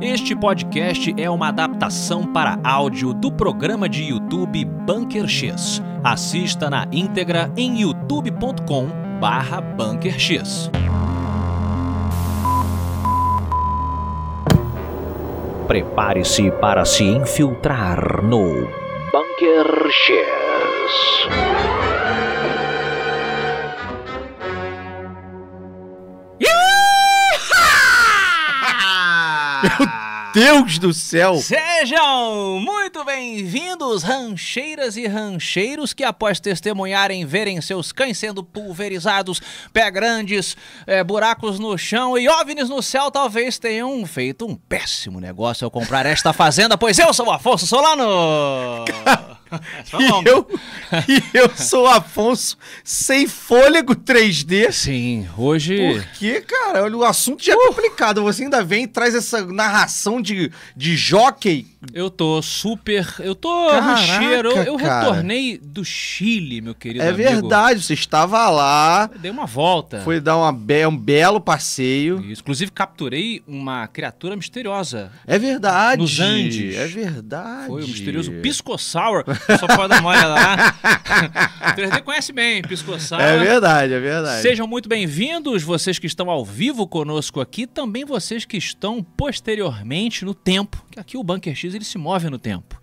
Este podcast é uma adaptação para áudio do programa de YouTube Bunker X. Assista na íntegra em youtube.com barra Bunker X. Prepare-se para se infiltrar no Bunker X. Deus do céu! Sejam muito bem-vindos, rancheiras e rancheiros que, após testemunharem verem seus cães sendo pulverizados, pé grandes, eh, buracos no chão e OVNIs no céu, talvez tenham feito um péssimo negócio ao comprar esta fazenda, pois eu sou o Afonso Solano! E eu, e eu sou o Afonso sem fôlego 3D. Sim, hoje. Por que, cara? Olha, O assunto já é complicado. Você ainda vem e traz essa narração de, de jockey. Eu tô super. Eu tô Caraca. Eu, eu retornei do Chile, meu querido É amigo. verdade, você estava lá, Eu Dei uma volta. foi dar uma be- um belo passeio. Isso. Inclusive, capturei uma criatura misteriosa. É verdade. Nos Andes. É verdade. Foi o misterioso Pisco Sour. Só pode dar uma olhada lá. 3D conhece bem Pisco Sour. É verdade, é verdade. Sejam muito bem-vindos, vocês que estão ao vivo conosco aqui, também vocês que estão posteriormente no tempo, que aqui o Bunker X ele se move no tempo.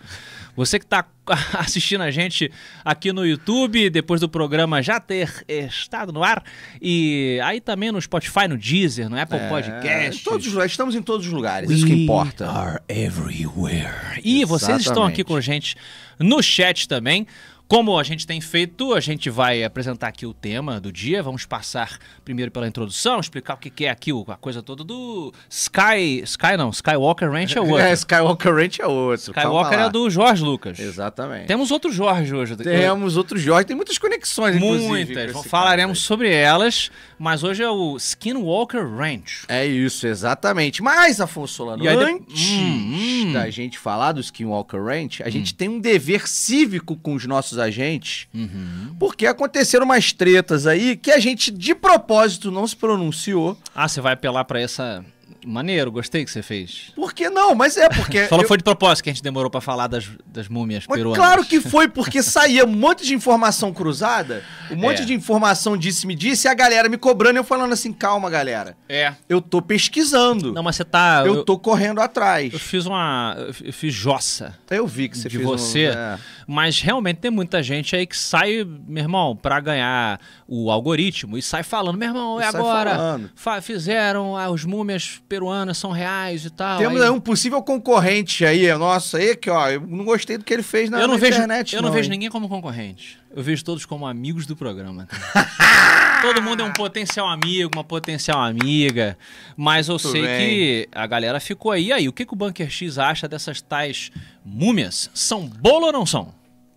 Você que está assistindo a gente aqui no YouTube, depois do programa já ter estado no ar, e aí também no Spotify, no Deezer, no Apple É, Podcast. todos estamos em todos os lugares, isso que importa. are everywhere. E vocês estão Exatamente. aqui com a gente no chat também. Como a gente tem feito, a gente vai apresentar aqui o tema do dia. Vamos passar primeiro pela introdução, explicar o que é aqui a coisa toda do Sky. Sky não, Skywalker Ranch é outro. É, Skywalker Ranch é outro. Skywalker é do Jorge Lucas. Exatamente. Temos outro Jorge hoje. Temos outros Jorge, tem muitas conexões. Muitas. Falaremos sobre elas, mas hoje é o Skinwalker Ranch. É isso, exatamente. Mas, Afonso Solano, aí antes Hum, hum. da gente falar do Skinwalker Ranch, a gente tem um dever cívico com os nossos agentes, Uhum. porque aconteceram umas tretas aí que a gente, de propósito, não se pronunciou. Ah, você vai apelar pra essa. Maneiro, gostei que você fez. Por que não? Mas é porque... Só não eu- foi de propósito que a gente demorou pra falar das, das múmias Mas peruanas. claro que foi, porque saía um monte de informação cruzada, um monte É. de informação disse-me disse, e a galera me cobrando e eu falando assim, calma, galera. É. Eu tô pesquisando. Não, mas você tá. eu, Eu, tô correndo atrás. eu fiz uma. Eu fiz jossa. Eu vi que você de fez um- você. é. Mas realmente tem muita gente aí que sai, meu irmão, pra ganhar o algoritmo e sai falando, meu irmão, é E agora. falando. fa- fizeram, ah, os múmias peruanas são reais e tal. Temos aí- um possível concorrente aí, é nosso aí, que ó, eu não gostei do que ele fez na, eu não na vejo, internet. eu não, vejo hein? ninguém como concorrente. Eu vejo todos como amigos do programa. Todo mundo é um potencial amigo, uma potencial amiga. Mas eu sei bem. que a galera ficou aí. Aí, o que, que o Bunker X acha dessas tais múmias? São bolo ou não são?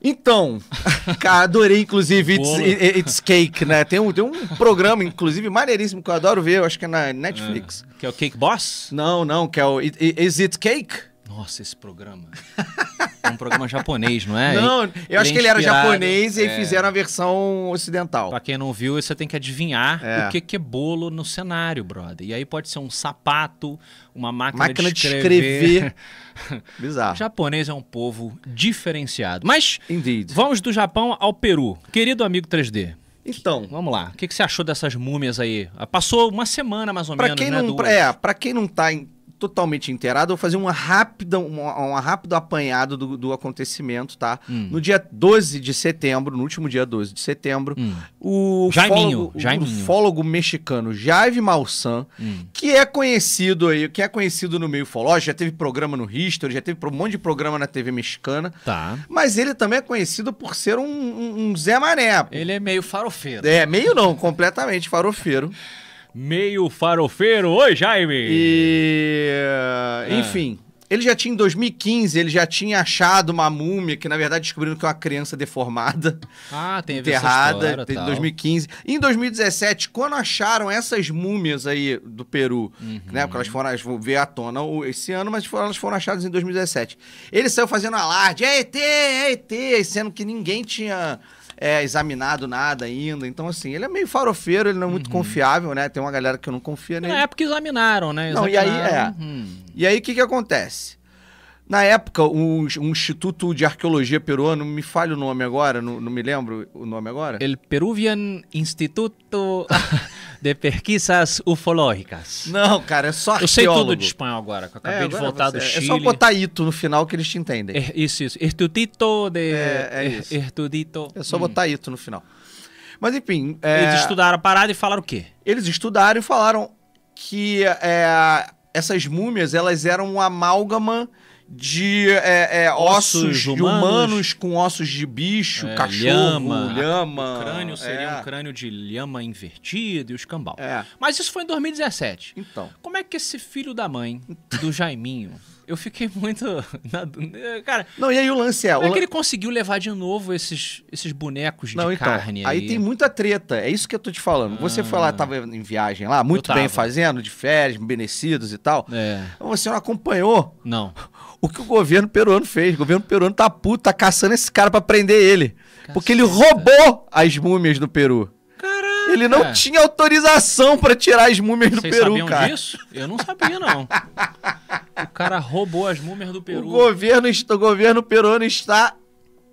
Então, cara, adorei, inclusive, It's, It's Cake, né? Tem um, tem um programa, inclusive, maneiríssimo, que eu adoro ver, eu acho que é na Netflix. Que é o Cake Boss? Não, não, que é o Is It Cake? Nossa, esse programa. É um programa japonês, não é? não, eu acho é que ele era japonês e aí é. fizeram a versão ocidental. Pra quem não viu, você tem que adivinhar É. o que, que é bolo no cenário, brother. E aí pode ser um sapato, uma máquina, Máquina de de escrever. O Bizarro. japonês é um povo diferenciado. Mas Indeed. vamos do Japão ao Peru. Querido amigo 3D, Então, vamos lá. O que, que você achou dessas múmias aí? Passou uma semana mais ou pra menos, quem, né? não, duas. é, pra quem não tá em- totalmente inteirado, eu vou fazer uma rápida, uma, uma rápido apanhado do, do acontecimento, tá? Hum. No dia 12 de setembro, no último dia 12 de setembro, Hum, o Jaiminho, ufólogo, mexicano Jaime Malsan, hum. que é conhecido aí, que é conhecido no meio ufológico, já teve programa no History, já teve um monte de programa na TV mexicana, Tá. mas ele também é conhecido por ser um, um- um Zé Mané. Ele é meio farofeiro. É, meio não, completamente farofeiro. Meio farofeiro. Oi, Jaime! E, É. enfim, ele já tinha em 2015, ele já tinha achado uma múmia que na verdade descobriram que é uma criança deformada, Ah, tem a ver essa enterrada, história, em tal. 2015. E em 2017, quando acharam essas múmias aí do Peru, Uhum. né, porque elas foram elas vão ver à tona esse ano, mas foram- elas foram achadas em 2017. Ele saiu fazendo alarde, é ET, é ET, sendo que ninguém tinha é, examinado nada ainda. Então, assim, ele é meio farofeiro, ele não é muito confiável, né? Tem uma galera que não confia nele. Na época examinaram, né? Não, e aí, Examinaram. é. Hum. E aí, o que que acontece? Na época, um, um Instituto de Arqueologia Peruano, me falha o nome agora, não, não me lembro o nome agora. El Peruvian Instituto de Pesquisas Ufológicas. Não, cara, é só Eu sei arqueólogo. tudo de espanhol agora, que eu acabei É, de agora voltar você- do é Chile. só botar ito no final que eles te entendem. É, Isso, isso. Estudito de... É, é isso. Estudito. É só Hum. botar ito no final. Mas enfim, é, Eles estudaram a parada e falaram o quê? eles estudaram e falaram que é, essas múmias elas eram um amálgama de é, é, Ossos ossos, de humanos. humanos com ossos de bicho, É, cachorro, lhama. lhama. O crânio seria é, um crânio de lhama invertido e os cambal. É, Mas isso foi em 2017. então. Como é que esse filho da mãe, do Jaiminho, eu fiquei muito... na Cara, Não, e aí o lance é... como o é que ele conseguiu levar de novo esses, esses bonecos Não, de então, carne aí? aí tem muita treta, é isso que eu tô te falando. Você foi lá, tava em viagem lá, muito bem fazendo, de férias, benecidos e tal. É, Você não acompanhou não. o que o governo peruano fez. O governo peruano tá puto, tá caçando esse cara pra prender ele. Porque ele roubou as múmias do Peru. Ele não tinha autorização pra tirar as múmias do Vocês Peru, sabiam cara. disso? Eu não sabia, não. o cara roubou as múmias do O Peru. governo, est- o governo peruano está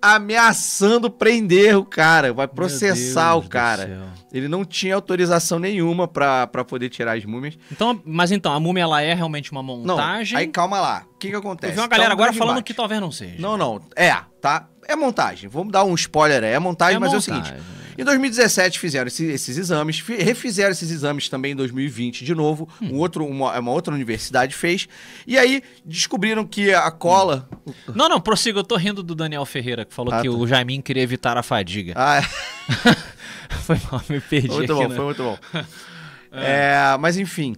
ameaçando prender o cara, vai processar o do cara. Ele não tinha autorização nenhuma pra, pra poder tirar as múmias. Então, mas então, a múmia ela é realmente uma Não, montagem. aí calma lá. O que que acontece? Eu vi uma Tá galera um agora falando embate. que talvez não seja. Não, não. É, tá? É montagem. Vamos dar um spoiler aí. É montagem, É mas é o montagem. seguinte. Em 2017 fizeram esse- esses exames, fi- refizeram esses exames também em 2020 de novo. Hum. Um outro, uma, uma outra universidade fez. E aí descobriram que a cola. Não, não, prossiga. Eu tô rindo do Daniel Ferreira, que falou Ah, que tá. o Jaimin queria evitar a fadiga. Ah, é. Foi mal, me perdi Foi muito aqui, bom, né? foi muito bom. É, mas enfim.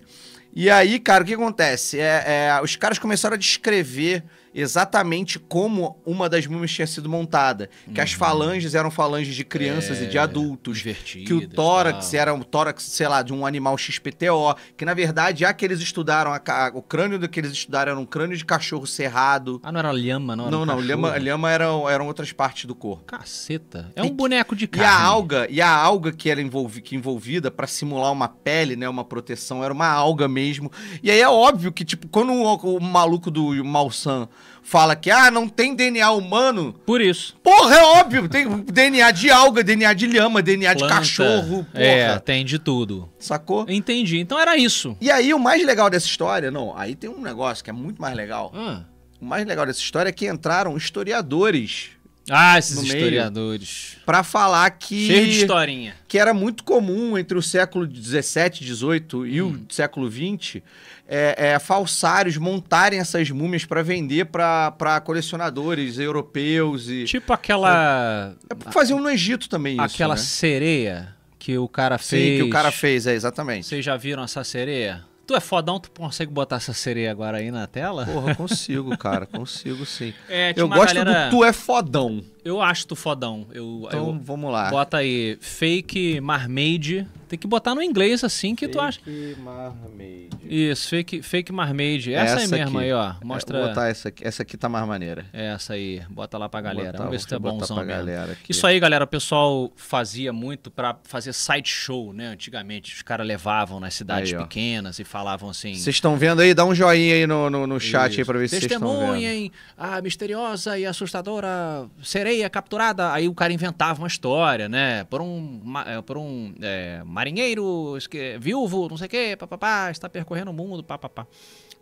E aí, cara, o que acontece? É, é, os caras começaram a descrever exatamente como uma das múmias tinha sido montada. Que as falanges eram falanges de crianças e de adultos. Divertidas, Que o tórax tal. era um tórax, sei lá, de um animal XPTO. Que na verdade, já que eles estudaram, a ca- o crânio do que eles estudaram era um crânio de cachorro cerrado. Ah, não era lhama, não? Era Não, um não, lhama, lhama eram, eram outras partes do corpo. Caceta. É um E- boneco de E carne. a alga, e a alga que era envolvi, que envolvida pra simular uma pele, né, uma proteção, era uma alga mesmo. E aí é óbvio que tipo, quando o, o maluco do Malsan fala que ah, não tem DNA humano, Por isso. porra, é óbvio, tem DNA de alga, DNA de lhama, DNA de Planta. cachorro, porra. É, tem de tudo. Sacou? Entendi. Então era isso. E aí o mais legal dessa história, não, aí tem um negócio que é muito mais legal. Ah, O mais legal dessa história é que entraram historiadores Ah, esses historiadores. pra falar que Cheio de historinha. que era muito comum entre o século XVII, XVIII e Hum. o século XX, é, é, falsários montarem essas múmias para vender para colecionadores europeus e Tipo aquela. é porque faziam no Egito também isso, aquela né? sereia que o cara Sim, fez. que o cara fez, é exatamente. Vocês já viram essa sereia? Tu é fodão, tu consegue botar essa sereia agora aí na tela? Porra, consigo, cara, consigo sim. É, Eu gosto galera... do tu é fodão. Eu acho tu fodão. Eu, Então eu- vamos lá. Bota aí, fake marmaid. Tem que botar no inglês assim que tu acha. Marmaid. Isso, fake, fake marmaid. Essa, aí mesmo aí, ó. Mostra. Vou botar essa aqui. Essa aqui tá mais maneira. Essa aí. Bota lá pra galera. Botar- Vamos ver se tu é bonzão pra mesmo. galera aqui. Isso aí, galera, o pessoal fazia muito pra fazer side show, né? Antigamente. Os caras levavam nas cidades Aí, pequenas e falavam assim. Vocês estão vendo aí? Dá um joinha aí no, no, no chat aí Isso. pra ver se vocês estão vendo. Testemunhem a misteriosa e assustadora sereia capturada. Aí o cara inventava uma história, né? Por um, eh, por um eh, marinheiro esque- viúvo, não sei o quê, papapá, está percorrendo o mundo, papapá.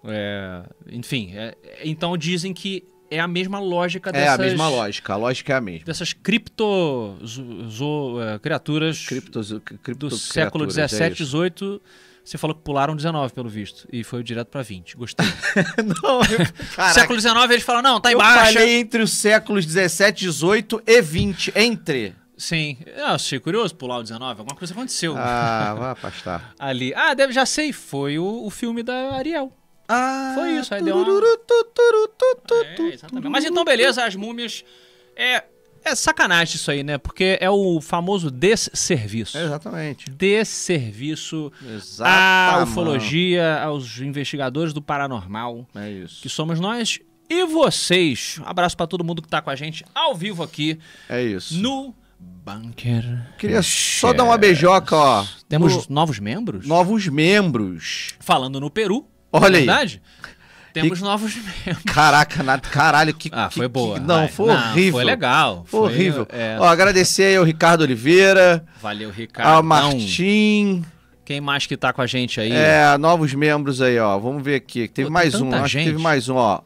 É, enfim, é- então dizem que é a mesma lógica É dessas... a mesma lógica, a lógica é a mesma. Dessas cripto zo- zo- criaturas Criptos, cripto do século 17, é. 18... Você falou que pularam 19, pelo visto. E foi direto pra 20. Gostei. Não, eu- Século 19, eles falam, não, tá eu embaixo. falei entre os séculos 17, 18 e 20. Entre. Sim. Eu achei curioso pular o 19. Alguma coisa aconteceu Ah, vai afastar. ali. Ah, deve, já sei. Foi o, o filme da Ariel. Ah, Foi isso, aí deu uma- tururu, tu, turu, tu, tu, É, exatamente. Mas então, beleza, as múmias. É, é sacanagem isso aí, né? Porque é o famoso desserviço. Exatamente. Desserviço à Exatamente. ufologia, aos investigadores do paranormal, É isso. que somos nós. E vocês. Um abraço pra todo mundo que tá com a gente ao vivo aqui É isso. no Bunker. Queria só dar uma beijoca, ó. Temos no... novos membros? Novos membros. Falando no Peru. Olha aí. verdade? Temos e... novos membros. Caraca, na... caralho, que. Ah, foi que, boa. Que... Não, foi Não, horrível. Foi legal. Foi, horrível. É... Ó, agradecer aí ao Ricardo Oliveira. Valeu, Ricardo. Ao Martim. Quem mais que tá com a gente aí? É, novos membros aí, ó. Vamos ver aqui. Teve Pô, mais um, acho que teve mais um, ó.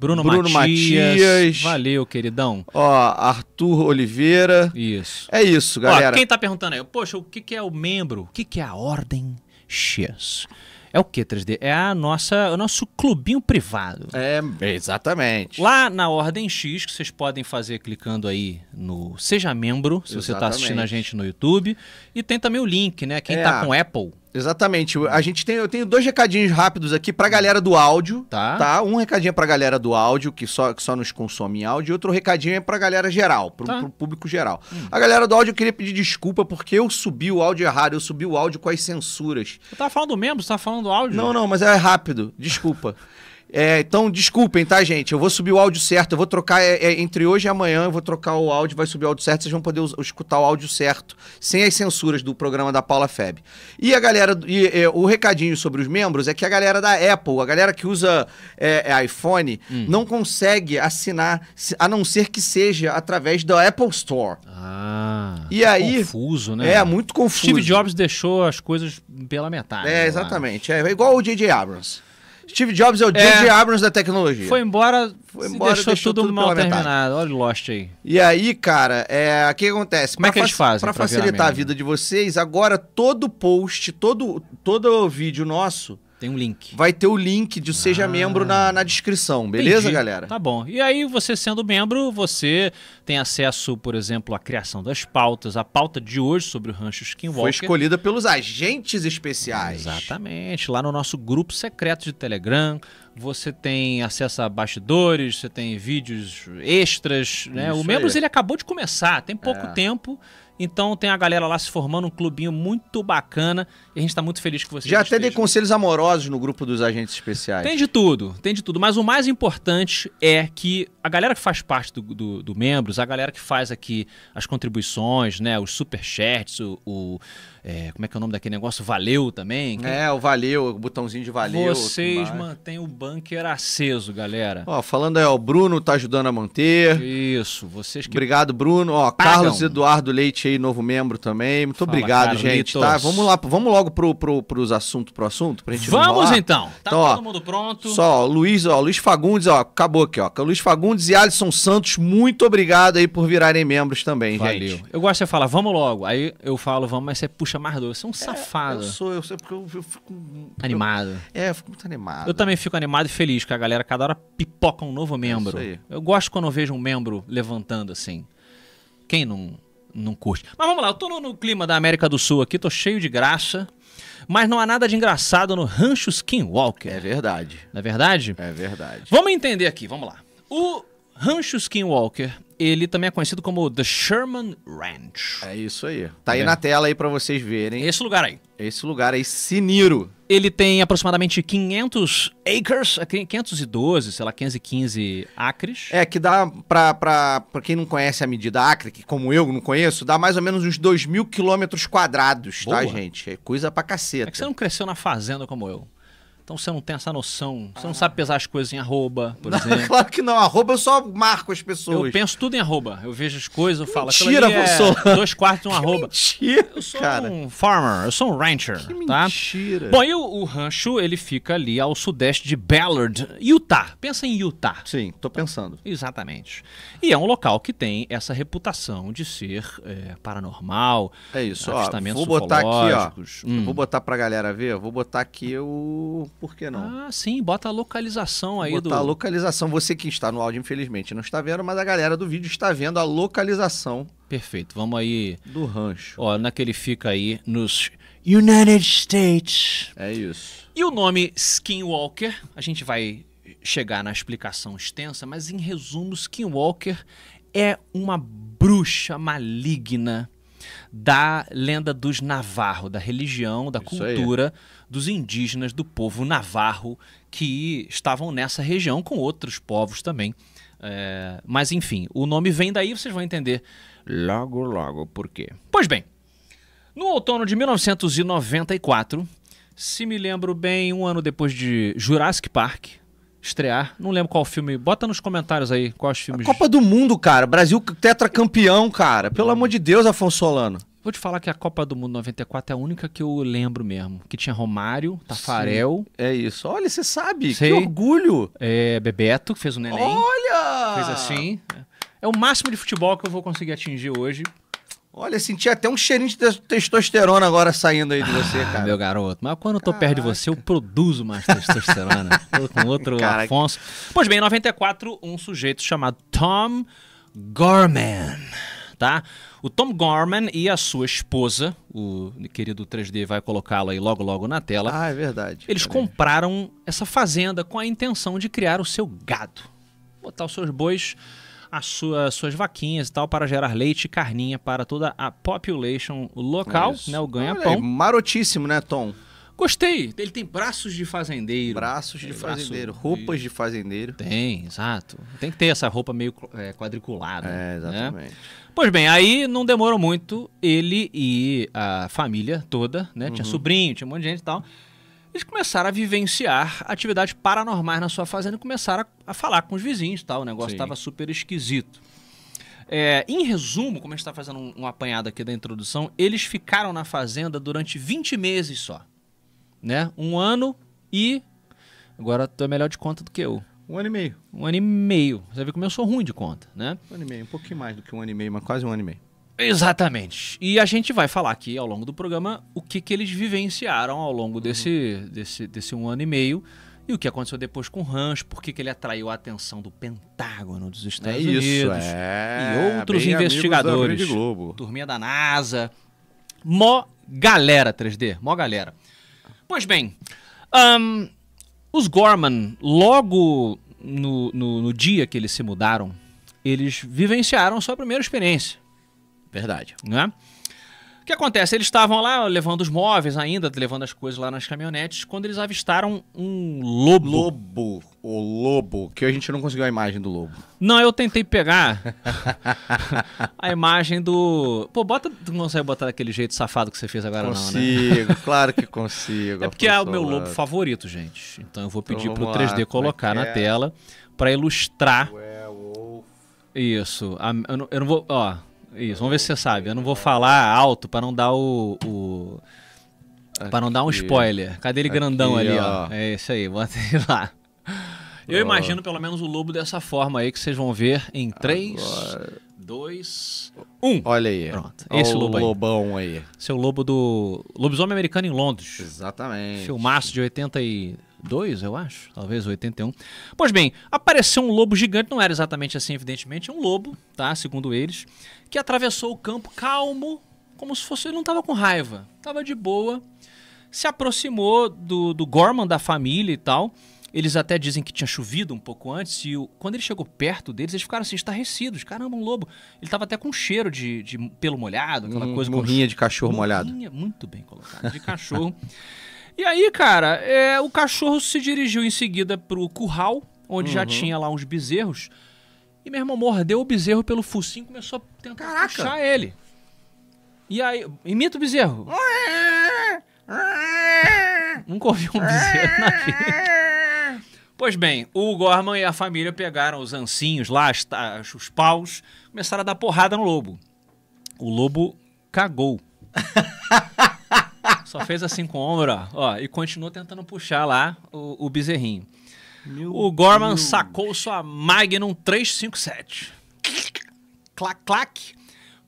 Bruno, Bruno Matias. Matias. Valeu, queridão. Ó, Arthur Oliveira. Isso. É isso, galera. Ó, quem tá perguntando aí, poxa, o que, que é o membro? O que, que é a Ordem X? É o que, 3D? É a nossa, o nosso clubinho privado. É, exatamente. Lá na Ordem X, que vocês podem fazer clicando aí no Seja Membro, se exatamente. você está assistindo a gente no YouTube. E tem também o link, né? Quem é. tá com Apple Exatamente. A gente tem, eu tenho dois recadinhos rápidos aqui pra galera do áudio. Tá. tá? Um recadinho é pra galera do áudio, que só, que só nos consome em áudio, e outro recadinho é pra galera geral, pro, tá. pro público geral. Hum. A galera do áudio eu queria pedir desculpa porque eu subi o áudio errado, eu subi o áudio com as censuras. Eu tava falando do membro, você tava falando do áudio? Não, não, mas é rápido. Desculpa. É, então, desculpem, tá, gente? Eu vou subir o áudio certo. Eu vou trocar é, é, entre hoje e amanhã. Eu vou trocar o áudio, vai subir o áudio certo. Vocês vão poder escutar o áudio certo, sem as censuras do programa da Paula Feb. E a galera. E, é, o recadinho sobre os membros é que a galera da Apple, a galera que usa é, é, iPhone, hum. não consegue assinar, a não ser que seja através da Apple Store. Ah. E aí. Confuso, né? É, muito confuso. Steve Jobs deixou as coisas pela metade. É, exatamente. É igual o J.J. Abrams. Steve Jobs é o J.J. É, Abrams da tecnologia. Foi embora, foi embora deixou, deixou tudo, tudo mal terminado. Olha o Lost aí. E aí, cara, é, o que acontece? Como é que eles fazem? Pra, pra facilitar a vida de vocês, agora todo post, todo, todo vídeo nosso tem um link. Vai ter o link de Seja ah. Membro na, na descrição, beleza, Entendi. galera? Tá bom. E aí, você sendo membro, você tem acesso, por exemplo, à criação das pautas. A pauta de hoje sobre o Rancho Skinwalker. Foi escolhida pelos agentes especiais. Exatamente. Lá no nosso grupo secreto de Telegram. Você tem acesso a bastidores, você tem vídeos extras. Né? o Membros ele acabou de começar, tem pouco é. tempo. Então tem a galera lá se formando, um clubinho muito bacana. E a gente está muito feliz que vocês Já até dei conselhos amorosos no grupo dos agentes especiais. Tem de tudo, tem de tudo. Mas o mais importante é que a galera que faz parte do, do, do membros, a galera que faz aqui as contribuições, né? Os superchats, o, o é, como é que é o nome daquele negócio? Valeu também? Quem... É, o valeu, o botãozinho de valeu. Vocês mantêm o bunker aceso, galera. Ó, falando aí, ó, o Bruno tá ajudando a manter. Isso, vocês que. Obrigado, Bruno. Ó, Pagam. Carlos Eduardo Leite aí, novo membro também. Muito Fala, obrigado, Carlitos. gente. Tá? Vamos lá, vamos logo pro, pro, pros assuntos, pro assunto, pra gente Vamos então. Tá então, todo ó, mundo pronto. Só, ó, Luiz, ó, Luiz Fagundes, ó, acabou aqui, ó. Luiz Fagundes e Alisson Santos, muito obrigado aí por virarem membros também, Valeu. gente. Eu gosto de falar, vamos logo. Aí eu falo, vamos, mas você puxa mais dois. Você é um é, safado. Eu sou, eu sei porque eu, eu fico. Animado. Eu, é, eu fico muito animado. Eu também fico animado e feliz que a galera cada hora pipoca um novo membro. É isso aí. Eu gosto quando eu vejo um membro levantando assim. Quem não, não curte? Mas vamos lá, eu tô no, no clima da América do Sul aqui, tô cheio de graça. Mas não há nada de engraçado no Rancho Skinwalker. É verdade. Não é verdade? É verdade. Vamos entender aqui, vamos lá. O Rancho Skinwalker, ele também é conhecido como The Sherman Ranch. É isso aí. Tá aí é. na tela aí para vocês verem. Esse lugar aí. Esse lugar aí, Siniro. Ele tem aproximadamente 500 acres, 512, sei lá, 515 acres. É, que dá pra, pra, pra quem não conhece a medida acre, que como eu não conheço, dá mais ou menos uns 2 mil quilômetros quadrados, tá, tá, gente? É coisa pra caceta. É que você não cresceu na fazenda como eu. Então você não tem essa noção. Você não sabe pesar as coisas em arroba, por não, exemplo. Claro que não. Arroba eu só marco as pessoas. Eu penso tudo em arroba. Eu vejo as coisas, eu falo. Mentira, professor. É dois quartos de um arroba. Mentira, Eu sou cara. um farmer, eu sou um rancher, que tá? Mentira. Bom, e o, o, rancho, ele fica ali ao sudeste de Ballard, Utah. Pensa em Utah. Sim, tô pensando. Exatamente. E é um local que tem essa reputação de ser é, paranormal. É isso, ó. Vou botar aqui, ó. Hum. Vou botar pra galera ver. Vou botar aqui o... Por que não? Ah, sim, bota a localização aí Botar do. Botar a localização. Você que está no áudio, infelizmente, não está vendo, mas a galera do vídeo está vendo a localização. Perfeito. Vamos aí. Do rancho. Ó, naquele fica aí nos United States. É isso. E o nome Skinwalker, a gente vai chegar na explicação extensa, mas em resumo, Skinwalker é uma bruxa maligna da lenda dos Navarro, da religião, da Isso cultura aí. Dos indígenas do povo navarro que estavam nessa região com outros povos também É, mas enfim, o nome vem daí, vocês vão entender logo, logo por quê. Pois bem, no outono de 1994, se me lembro bem, um ano depois de Jurassic Park estrear, não lembro qual filme, bota nos comentários aí quais filmes. Copa do Mundo, cara. Brasil tetracampeão, cara. Pelo amor de Deus, Afonso Solano. Vou te falar que a Copa do Mundo 94 é a única que eu lembro mesmo. Que tinha Romário, Tafarel. Sim, é isso. Olha, você sabe. Sei. Que orgulho. É, Bebeto, que fez o neném. Olha! Fez assim. É o máximo de futebol que eu vou conseguir atingir hoje. Olha, senti até um cheirinho de testosterona agora saindo aí de você, Ah, cara. meu garoto. Mas quando eu tô perto de você, eu produzo mais testosterona. tô com outro Caraca. Afonso. Pois bem, em 94, um sujeito chamado Tom Gorman, tá? O Tom Gorman e a sua esposa, o querido 3D vai colocá-lo aí logo logo na tela. Ah, é verdade. Eles Peraí. compraram essa fazenda com a intenção de criar o seu gado. Botar os seus bois, as sua, suas vaquinhas e tal, para gerar leite e carninha para toda a population local, Isso. né? O ganha-pão. Marotíssimo, né, Tom? Gostei. Ele tem braços de fazendeiro. Braços de Tem braço- fazendeiro, roupas de fazendeiro. Tem, exato. Tem que ter essa roupa meio é, quadriculada. É, né? Pois bem, aí não demorou muito, ele e a família toda, né? Uhum. Tinha sobrinho, tinha um monte de gente e tal. Eles começaram a vivenciar atividades paranormais na sua fazenda e começaram a, a falar com os vizinhos e tal. O negócio estava super esquisito. É, em resumo, como a gente está fazendo um, um apanhado aqui da introdução, eles ficaram na fazenda durante 20 meses só. Né? Um ano e. Agora tu é melhor de conta do que eu. Um ano e meio. Um ano e meio. Você vê como eu sou ruim de conta, né? Um ano e meio, um pouquinho mais do que um ano e meio, mas quase um ano e meio. Exatamente. E a gente vai falar aqui ao longo do programa o que, que eles vivenciaram ao longo desse, desse, desse um ano e meio e o que aconteceu depois com o rancho, por que, que ele atraiu a atenção do Pentágono dos Estados é Unidos. isso, é. e outros Bem investigadores. da Globo. Turminha da NASA. Mó galera 3D, mó galera. Pois bem, ahn, os Gorman, logo no, no, no dia que eles se mudaram, eles vivenciaram sua primeira experiência Verdade. né? O que acontece? Eles estavam lá levando os móveis ainda, levando as coisas lá nas caminhonetes, quando eles avistaram um lobo. Lobo, o lobo, que a gente não conseguiu a imagem do lobo. Não, eu tentei pegar a imagem do. Pô, bota. Tu não consegue botar daquele jeito safado que você fez agora, não, né? Consigo, claro que consigo. É porque é o meu lobo favorito, gente. Então eu vou pedir Então pro vamos lá, 3D como é colocar que na é? tela pra ilustrar Werewolf. isso. A- eu, não, eu não vou. Ó, isso, vamos ver se você sabe. Eu não vou falar alto pra não dar o. o Pra não dar um spoiler. Cadê ele Aqui, grandão ali, ó? ó. É isso aí, bota ele lá. Eu Ó. imagino pelo menos o lobo dessa forma aí que vocês vão ver em 3, Agora- 2, 1. Olha aí. Pronto, Olha esse o lobo aí. lobão aí. Seu lobo do. Lobisomem americano em Londres. Exatamente. Filmaço de 82, eu acho. Talvez 81. Pois bem, apareceu um lobo gigante. Não era exatamente assim, evidentemente. É um lobo, tá? Segundo eles. Que atravessou o campo calmo, como se fosse. Ele não tava com raiva. Tava de boa. Se aproximou do, do Gorman, da família e tal. Eles até dizem que tinha chovido um pouco antes. E o- quando ele chegou perto deles, eles ficaram assim, estarrecidos. Caramba, um lobo. Ele tava até com cheiro de, de pelo molhado, aquela Hum, coisa com Morrinha de cachorro molhado. Muito bem colocado, de cachorro. e aí, cara, é, o cachorro se dirigiu em seguida pro curral, onde já Uhum. tinha lá uns bezerros. E meu irmão mordeu o bezerro pelo focinho e começou a tentar Caraca! puxar ele. E aí, imita o bezerro. Nunca ouvi um bezerro na vida. Pois bem, o Gorman e a família pegaram os ancinhos lá, os paus, começaram a dar porrada no lobo. O lobo cagou. Só fez assim com o ombro, ó, ó, e continuou tentando puxar lá o, o bezerrinho. Meu O Gorman Deus. sacou sua Magnum 357. Clac, clac.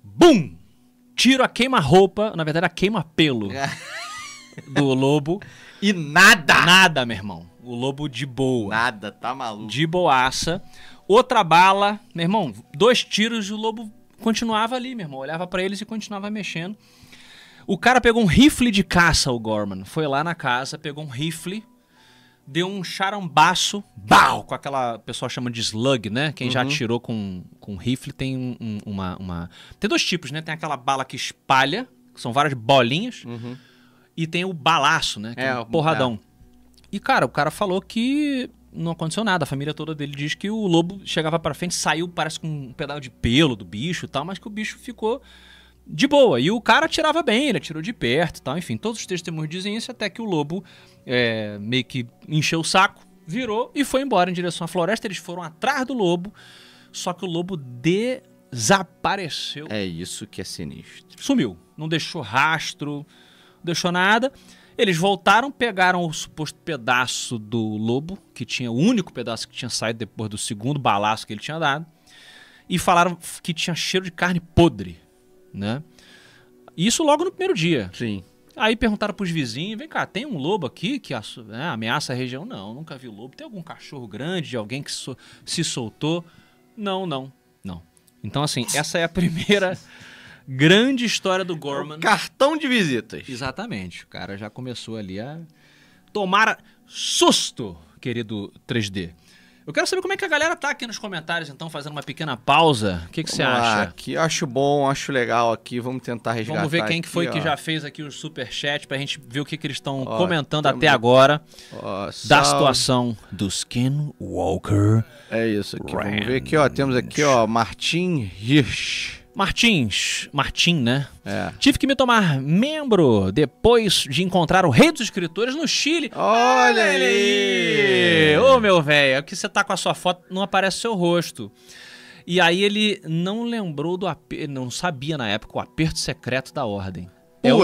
Bum! Tiro a queima-roupa, na verdade a queima-pelo do lobo. E nada! Nada, meu irmão. O lobo de boa. Nada, tá maluco. De boaça. Outra bala. Meu irmão, dois tiros e o lobo continuava ali, meu irmão. Olhava pra eles e continuava mexendo. O cara pegou um rifle de caça, o Gorman. Foi lá na casa, pegou um rifle, deu um charambaço, bau, com aquela. O pessoal chama de slug, né? Quem já Uhum. atirou com, com rifle tem um- um- uma, uma. Tem dois tipos, né? Tem aquela bala que espalha, que são várias bolinhas, Uhum. e tem o balaço, né? Que é, É, um porradão. E, cara, o cara falou que não aconteceu nada. A família toda dele diz que o lobo chegava para frente, saiu, parece com um pedaço de pelo do bicho e tal, mas que o bicho ficou de boa. E o cara atirava bem, ele atirou de perto e tal. Enfim, todos os testemunhos dizem isso, até que o lobo é, meio que encheu o saco, virou e foi embora em direção à floresta. Eles foram atrás do lobo, só que o lobo desapareceu. É isso que é sinistro. Sumiu. Não deixou rastro, não deixou nada. Eles voltaram, pegaram o suposto pedaço do lobo, que tinha o único pedaço que tinha saído depois do segundo balaço que ele tinha dado, e falaram que tinha cheiro de carne podre, né? Isso logo no primeiro dia. Sim. Aí perguntaram pros vizinhos, vem cá, tem um lobo aqui que né, ameaça a região? Não, nunca vi lobo. Tem algum cachorro grande, de alguém que so se soltou? Não, não, não. Então, assim, essa é a primeira grande história do Gorman. Cartão de visitas. Exatamente. O cara já começou ali a tomar susto, querido 3D. Eu quero saber como é que a galera tá aqui nos comentários, então, fazendo uma pequena pausa. O que, que você acha? Aqui acho bom, acho legal aqui. Vamos tentar resgatar. Vamos ver quem aqui, que foi ó. que já fez aqui o superchat pra gente ver o que, que eles estão comentando até agora Ó, da situação do Skinwalker. É isso aqui. Vamos ver aqui, ó. Temos aqui, ó, Martin Hirsch. Martins, Martim, né? É. Tive que me tomar membro depois de encontrar o rei dos escritores no Chile. Olha ele aí! Ô, meu velho, aqui você tá com a sua foto, não aparece seu rosto. E aí ele não lembrou do aperto, não sabia na época o aperto secreto da ordem. É o-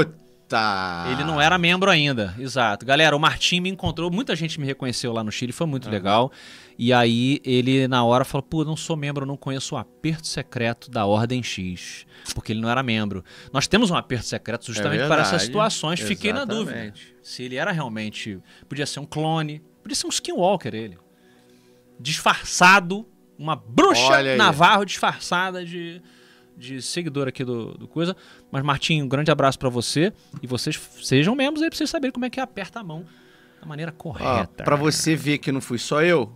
Puta! Ele não era membro ainda, exato. Galera, o Martim me encontrou, muita gente me reconheceu lá no Chile, foi muito legal. E aí ele, na hora, falou: pô, não sou membro, não conheço o aperto secreto da Ordem X. Porque ele não era membro. Nós temos um aperto secreto justamente para essas situações. Fiquei na dúvida. Exatamente. Se ele era realmente. Podia ser um clone, podia ser um skinwalker ele. Disfarçado, uma bruxa. Navarro disfarçada de, de seguidor aqui do, do coisa. Mas, Martim, um grande abraço pra você. E vocês sejam membros aí pra vocês saberem como é que aperta a mão da maneira correta. pra você ver que não fui só eu,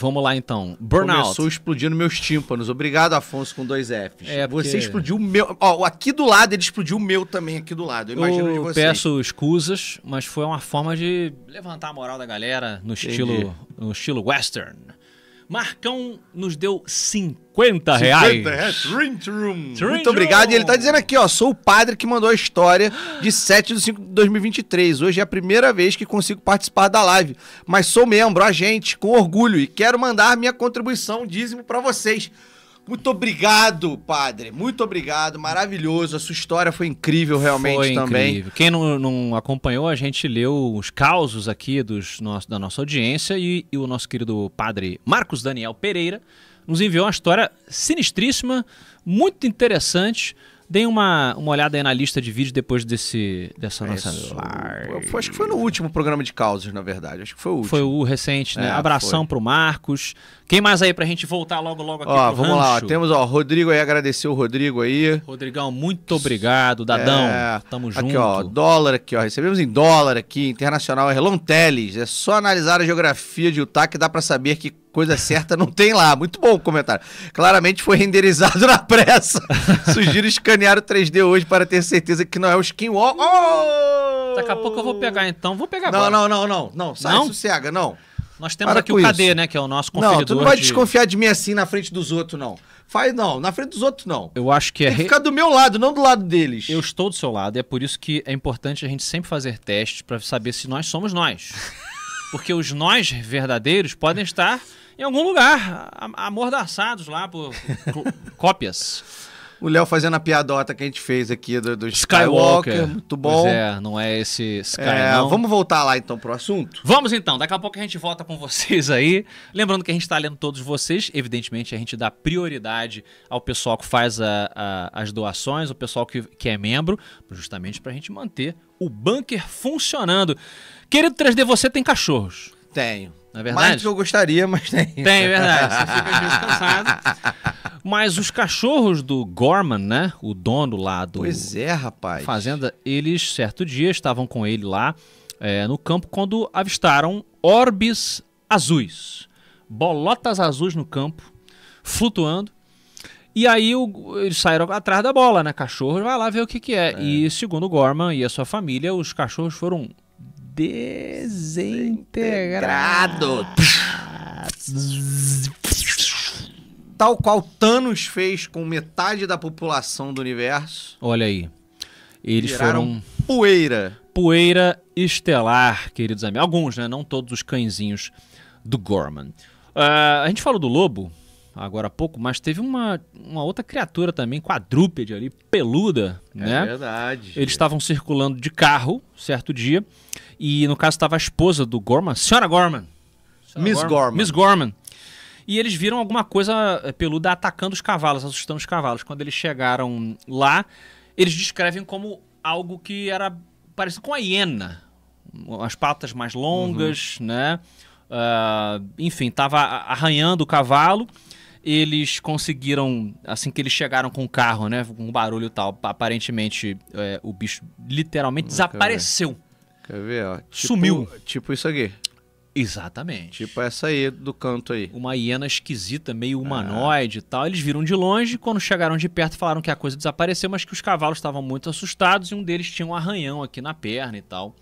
Vamos lá então. Burnout. começou explodindo meus tímpanos. Obrigado, Afonso, com dois Fs. É, porque- Você explodiu o meu. Ó, aqui do lado ele explodiu o meu também, aqui do lado. Eu imagino de Eu vocês. peço escusas, mas foi uma forma de levantar a moral da galera no estilo, no estilo western. Marcão nos deu 50 reais. 50 reais. Drink room. Drink Muito obrigado. room. E ele tá dizendo aqui, ó, sou o padre que mandou a história de 7 de 5 de 2023. Hoje é a primeira vez que consigo participar da live, mas sou membro, agente, com orgulho e quero mandar minha contribuição dízimo pra vocês. Muito obrigado, padre. Muito obrigado. Maravilhoso. A sua história foi incrível realmente Foi também. incrível. Quem não, não acompanhou, a gente leu os causos aqui dos nosso, da nossa audiência e, e o nosso querido padre Marcos Daniel Pereira nos enviou uma história sinistríssima, muito interessante. Deem uma, uma olhada aí na lista de vídeos depois desse, dessa nossa Isso. acho que foi no último programa de causas, na verdade. Acho que foi o último. Foi o recente, né? É, Abração foi. pro Marcos. Quem mais aí pra gente voltar logo, logo aqui Ó, vamos lá. rancho? Temos, ó, Rodrigo aí, agradecer o Rodrigo aí. Rodrigão, muito obrigado. Dadão, É, tamo junto. Aqui, ó, dólar aqui, ó. Recebemos em dólar aqui, internacional, Erlon Teles. É só analisar a geografia de Utah que dá pra saber que coisa certa não tem lá. Muito bom o comentário. Claramente foi renderizado na pressa. Sugiro escanear o 3D hoje para ter certeza que não é o Skinwalker. Oh! Daqui a pouco eu vou pegar então. Vou pegar Não, agora. não, não, não, não. Sai, Não? sossega, não. Nós temos Para aqui o KD, isso. né? Que é o nosso conferidor Não, tu não vai de- desconfiar de mim assim na frente dos outros, não. Faz, não. Na frente dos outros, não. Eu acho que é... Tem que re- ficar do meu lado, não do lado deles. Eu estou do seu lado e é por isso que é importante a gente sempre fazer testes para saber se nós somos nós. Porque os nós verdadeiros podem estar em algum lugar, amordaçados lá por cópias. O Léo fazendo a piadota que a gente fez aqui do, do Skywalker. Skywalker. Muito bom. Pois é, não é esse Sky, É, não. vamos voltar lá então pro assunto? Vamos então, daqui a pouco a gente volta com vocês aí. Lembrando que a gente está lendo todos vocês, evidentemente a gente dá prioridade ao pessoal que faz a- a- as doações, o pessoal que, que é membro, justamente para a gente manter o bunker funcionando. Querido 3D, você tem cachorros, Tenho. Não é Mais do verdade? que eu gostaria, mas tem. Tem, é verdade. Você fica descansado. Mas os cachorros do Gorman, né? O dono lá do, Pois é, rapaz. fazenda, eles, certo dia, estavam com ele lá é, no campo quando avistaram orbes azuis. Bolotas azuis no campo, flutuando. E aí o- eles saíram atrás da bola, né? Cachorro vai lá ver o que, que é. E segundo o Gorman e a sua família, os cachorros foram desintegrados. Tal qual Thanos fez com metade da população do universo. Olha aí. Eles foram Poeira. poeira estelar, queridos amigos. Alguns, né? Não todos os cãezinhos do Gorman. Ah, a gente falou do lobo agora há pouco, mas teve uma, uma outra criatura também, quadrúpede ali, peluda, É né? verdade. Eles estavam circulando de carro, certo dia, e no caso estava a esposa do Gorman, Senhora Gorman. Senhora Miss Gorman. Miss Gorman. E eles viram alguma coisa eh, peluda atacando os cavalos, assustando os cavalos. Quando eles chegaram lá, eles descrevem como algo que era parecido com a hiena. As patas mais longas, né? Ah, enfim, estava arranhando o cavalo. Eles conseguiram, assim que eles chegaram com o carro, né? Com um barulho e tal, aparentemente eh, o bicho literalmente desapareceu. Quer ver, ó? Tipo- Sumiu. Tipo isso aqui. Exatamente. Tipo essa aí do canto aí. uma hiena esquisita, meio humanoide e tal. Eles viram de longe, quando chegaram de perto falaram que a coisa desapareceu, mas que os cavalos estavam muito assustados e um deles tinha um arranhão aqui na perna e tal.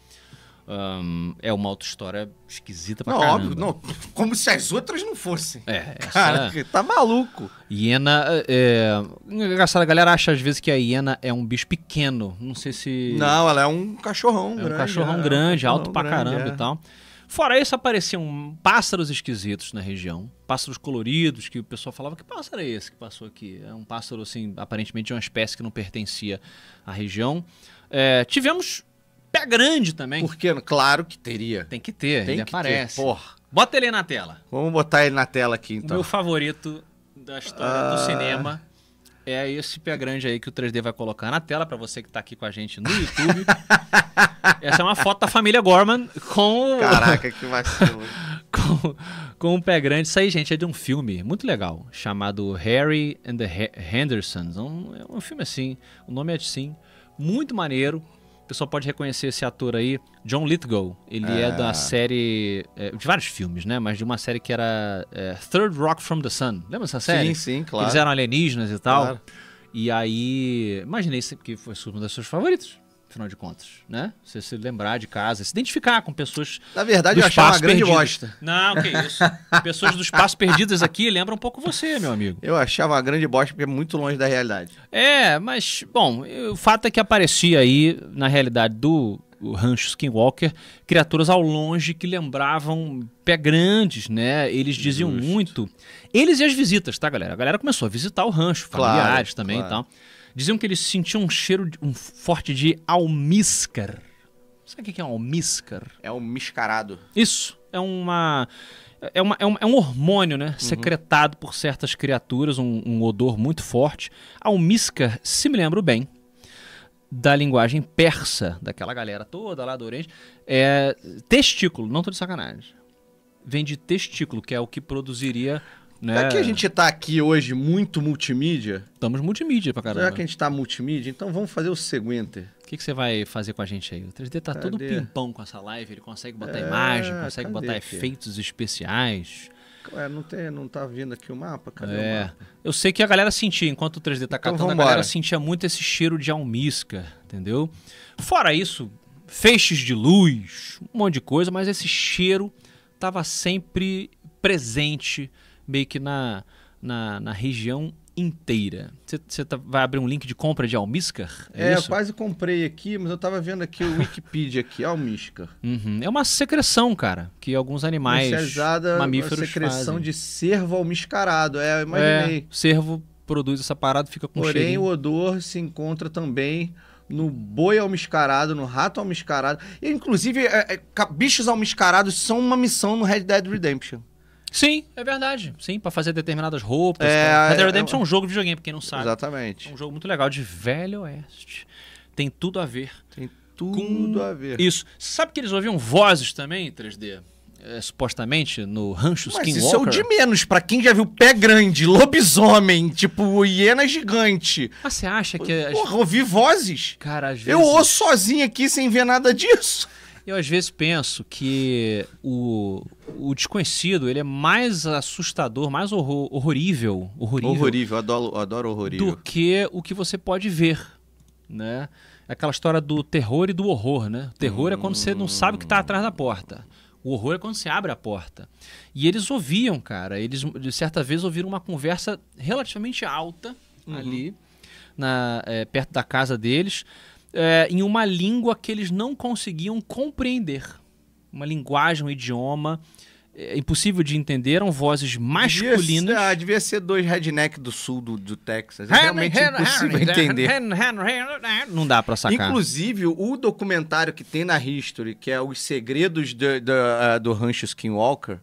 Ahn, é uma outra história esquisita pra Não, caramba. óbvio, não. Como se as outras não fossem. É, essa Cara, tá maluco. hiena... É... Engraçado, a galera acha às vezes que a hiena é um bicho pequeno. Não sei se... Não, ela é um cachorrão É grande. um cachorrão é um grande, cachorrão alto pra grande, caramba é. e tal. Fora isso, apareciam pássaros esquisitos na região. Pássaros coloridos, que o pessoal falava, que pássaro é esse que passou aqui? É um pássaro, assim, aparentemente de uma espécie que não pertencia à região. É, tivemos pé grande também. Por quê? Claro que teria. Tem que ter, Tem ele que aparece. ter. Porra. Bota ele aí na tela. Vamos botar ele na tela aqui, O então. meu favorito da história do Ah. cinema é esse pé grande aí que o 3D vai colocar na tela pra você que tá aqui com a gente no YouTube. Essa é uma foto da família Gorman com Caraca, que vacilo. com, com um pé grande. Isso aí, gente, é de um filme muito legal, chamado Harry and the He- Hendersons. É um, é um filme assim, o nome é assim, muito maneiro. O pessoal pode reconhecer esse ator aí, John Lithgow. Ele é, É. da série, é, de vários filmes, né? Mas de uma série que era é, Third Rock from the Sun. Lembra dessa série? sim, sim, claro. Eles eram alienígenas e tal. Claro. E aí, imaginei que foi uma das suas favoritas, afinal de contas, né? Você se lembrar de casa, se identificar com pessoas Na verdade, do eu achava uma grande perdido. bosta. Não, que isso. Pessoas do espaço perdidas aqui lembram um pouco você, meu amigo. Eu achava uma grande bosta porque é muito longe da realidade. É, mas, bom, o fato é que aparecia aí, na realidade, do rancho Skinwalker, criaturas ao longe que lembravam pé grandes, né? Eles diziam Justo. muito. Eles e as visitas, tá, galera? A galera começou a visitar o rancho, Claro, familiares também claro. e tal. Diziam que eles sentiam um cheiro de- um forte de almíscar. Sabe o que é um almíscar? É um miscarado. Isso. É uma. É, uma, é, um, é um hormônio, né? Secretado por certas criaturas, um, um odor muito forte. Almíscar, se me lembro bem, da linguagem persa, daquela galera toda lá do Oriente, é testículo, não tô de sacanagem. Vem de testículo, que é o que produziria. Né? Já que a gente tá aqui hoje muito multimídia, Estamos multimídia pra caramba. já que a gente tá multimídia, então vamos fazer o seguinte. O que, que você vai fazer com a gente aí? O 3D tá todo Cadê? pimpão com essa live, ele consegue botar É, imagem, consegue botar aqui? efeitos especiais. Ué, não, tem, não tá vindo aqui o mapa? Cadê o É, mapa? eu sei que a galera sentia, enquanto o 3D tá Então catando, a vambora. galera sentia muito esse cheiro de almíscar, entendeu? Fora isso, feixes de luz, um monte de coisa, mas esse cheiro tava sempre presente, meio que na, na, na região inteira. Você tá, vai abrir um link de compra de almíscar? É, É, eu quase comprei aqui, mas eu tava vendo aqui o Wikipedia aqui, Mística. Uhum. É uma secreção, cara, que alguns animais Comercializada mamíferos secreção fazem. de cervo almiscarado. É, eu imaginei. É, cervo produz essa parada, fica com Porém, cheirinho. o odor se encontra também no boi almiscarado, no rato almiscarado. E, inclusive, é, é, bichos almiscarados são uma missão no Red Dead Redemption. Sim, é verdade. Sim, pra fazer determinadas roupas. É. Red Dead Redemption é, é- um jogo de videogame, pra quem não sabe. Exatamente. É um jogo muito legal, de Velho Oeste. Tem tudo a ver. Tem tudo a ver. Isso. Sabe que eles ouviam vozes também, 3D? É, supostamente, no Rancho Mas Skinwalker. isso é o de menos. Pra quem já viu pé grande, lobisomem, tipo hiena gigante. Ah, você acha que... as- Porra, ouvi vozes. Cara, às vezes... Eu ouço sozinho aqui sem ver nada disso. Eu às vezes penso que o, o desconhecido, ele é mais assustador, mais horror, horrorível, horrorível, Horrorível, adoro, adoro horrorível. do que o que você pode ver, né? Aquela história do terror e do horror, né? O terror é quando você não sabe o que tá atrás da porta. O O horror é quando você abre a porta. E eles ouviam, cara. Eles, de certa vez, ouviram uma conversa relativamente alta Uhum. ali, na, é, perto da casa deles, é, em uma língua que eles não conseguiam compreender. Uma linguagem, um idioma é, impossível de entender. Eram vozes masculinas. Devia, ser- ah, devia ser dois redneck do sul do, do Texas. É realmente impossível entender. Não dá pra sacar. Inclusive, o documentário que tem na History, que é Os Segredos do, do, ah, do Rancho Skinwalker,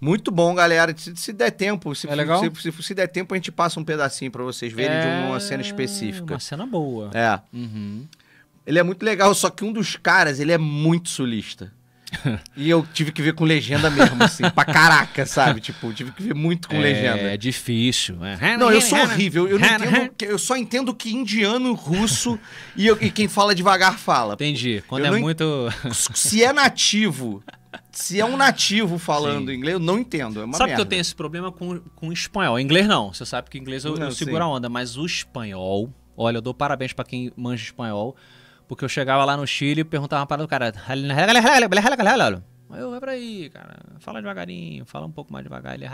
muito bom, galera. Se, se der tempo, se. É legal? se, se- se der tempo, a gente passa um pedacinho pra vocês verem de uma cena específica. Uma cena boa. É. Uhum. Ele é muito legal, só que um dos caras, ele é muito sulista. e eu tive que ver com legenda mesmo, assim, pra caraca, sabe? Tipo, tive que ver muito com legenda. É difícil. É. Não, eu sou horrível. Eu, entendo, eu só entendo que indiano, russo e, eu- e quem fala devagar fala. Entendi. Quando Eu é en- muito. Se é nativo, se é um nativo falando Sim. inglês, eu não entendo. É uma sabe que merda. eu tenho esse problema com, com espanhol? Inglês não. Você sabe que inglês eu, Não, eu seguro a onda, mas o espanhol. Olha, eu dou parabéns pra quem manja espanhol. Porque eu chegava lá no Chile e perguntava para o cara. Aí eu, vai pra aí, cara. Fala devagarinho, fala um pouco mais devagar. Ele.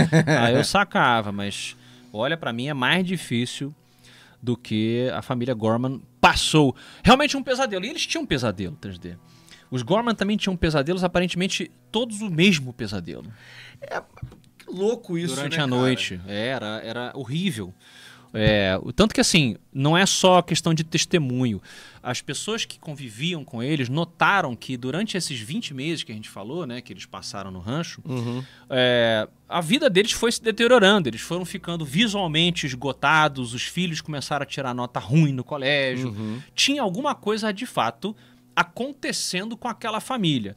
Aí eu sacava, mas olha, pra mim é mais difícil do que a família Gorman passou. Realmente um pesadelo. E eles tinham um pesadelo, 3D. Os Gorman também tinham pesadelos, aparentemente todos o mesmo pesadelo. Que louco isso, durante né, a cara? noite. É, Era, era horrível. É, o tanto que assim, não é só questão de testemunho. As pessoas que conviviam com eles notaram que durante esses 20 meses que a gente falou, né, que eles passaram no rancho, Uhum. é, a vida deles foi se deteriorando. Eles foram ficando visualmente esgotados, os filhos começaram a tirar nota ruim no colégio. Uhum. Tinha alguma coisa de fato acontecendo com aquela família.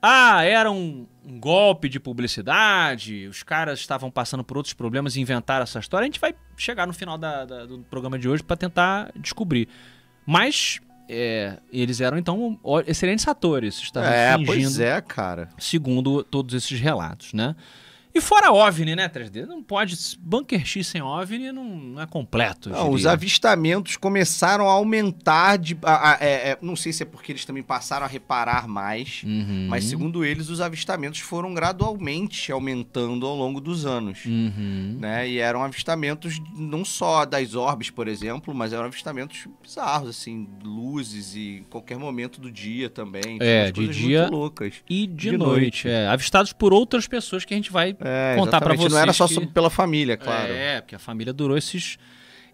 Ah, era um, um golpe de publicidade, os caras estavam passando por outros problemas e inventaram essa história. A gente vai chegar no final da- da- do programa de hoje para tentar descobrir. Mas é, eles eram então excelentes atores, estavam É, fingindo pois é, cara. segundo todos esses relatos, né? E fora OVNI, né, 3D? Não pode. Bunker X sem OVNI não, não é completo. Não, os avistamentos começaram a aumentar de. a- a- é, é, não sei se é porque eles também passaram a reparar mais. Uhum. Mas, segundo eles, os avistamentos foram gradualmente aumentando ao longo dos anos. Uhum. Né? E eram avistamentos não só das orbes, por exemplo, mas eram avistamentos bizarros, assim, luzes e em qualquer momento do dia também. É, de dia- Muito loucas. E de, De noite, noite. é. Avistados por outras pessoas que a gente vai É, contar pra exatamente. Não era vocês só que- sobre- pela família, claro. É, porque a família durou esses,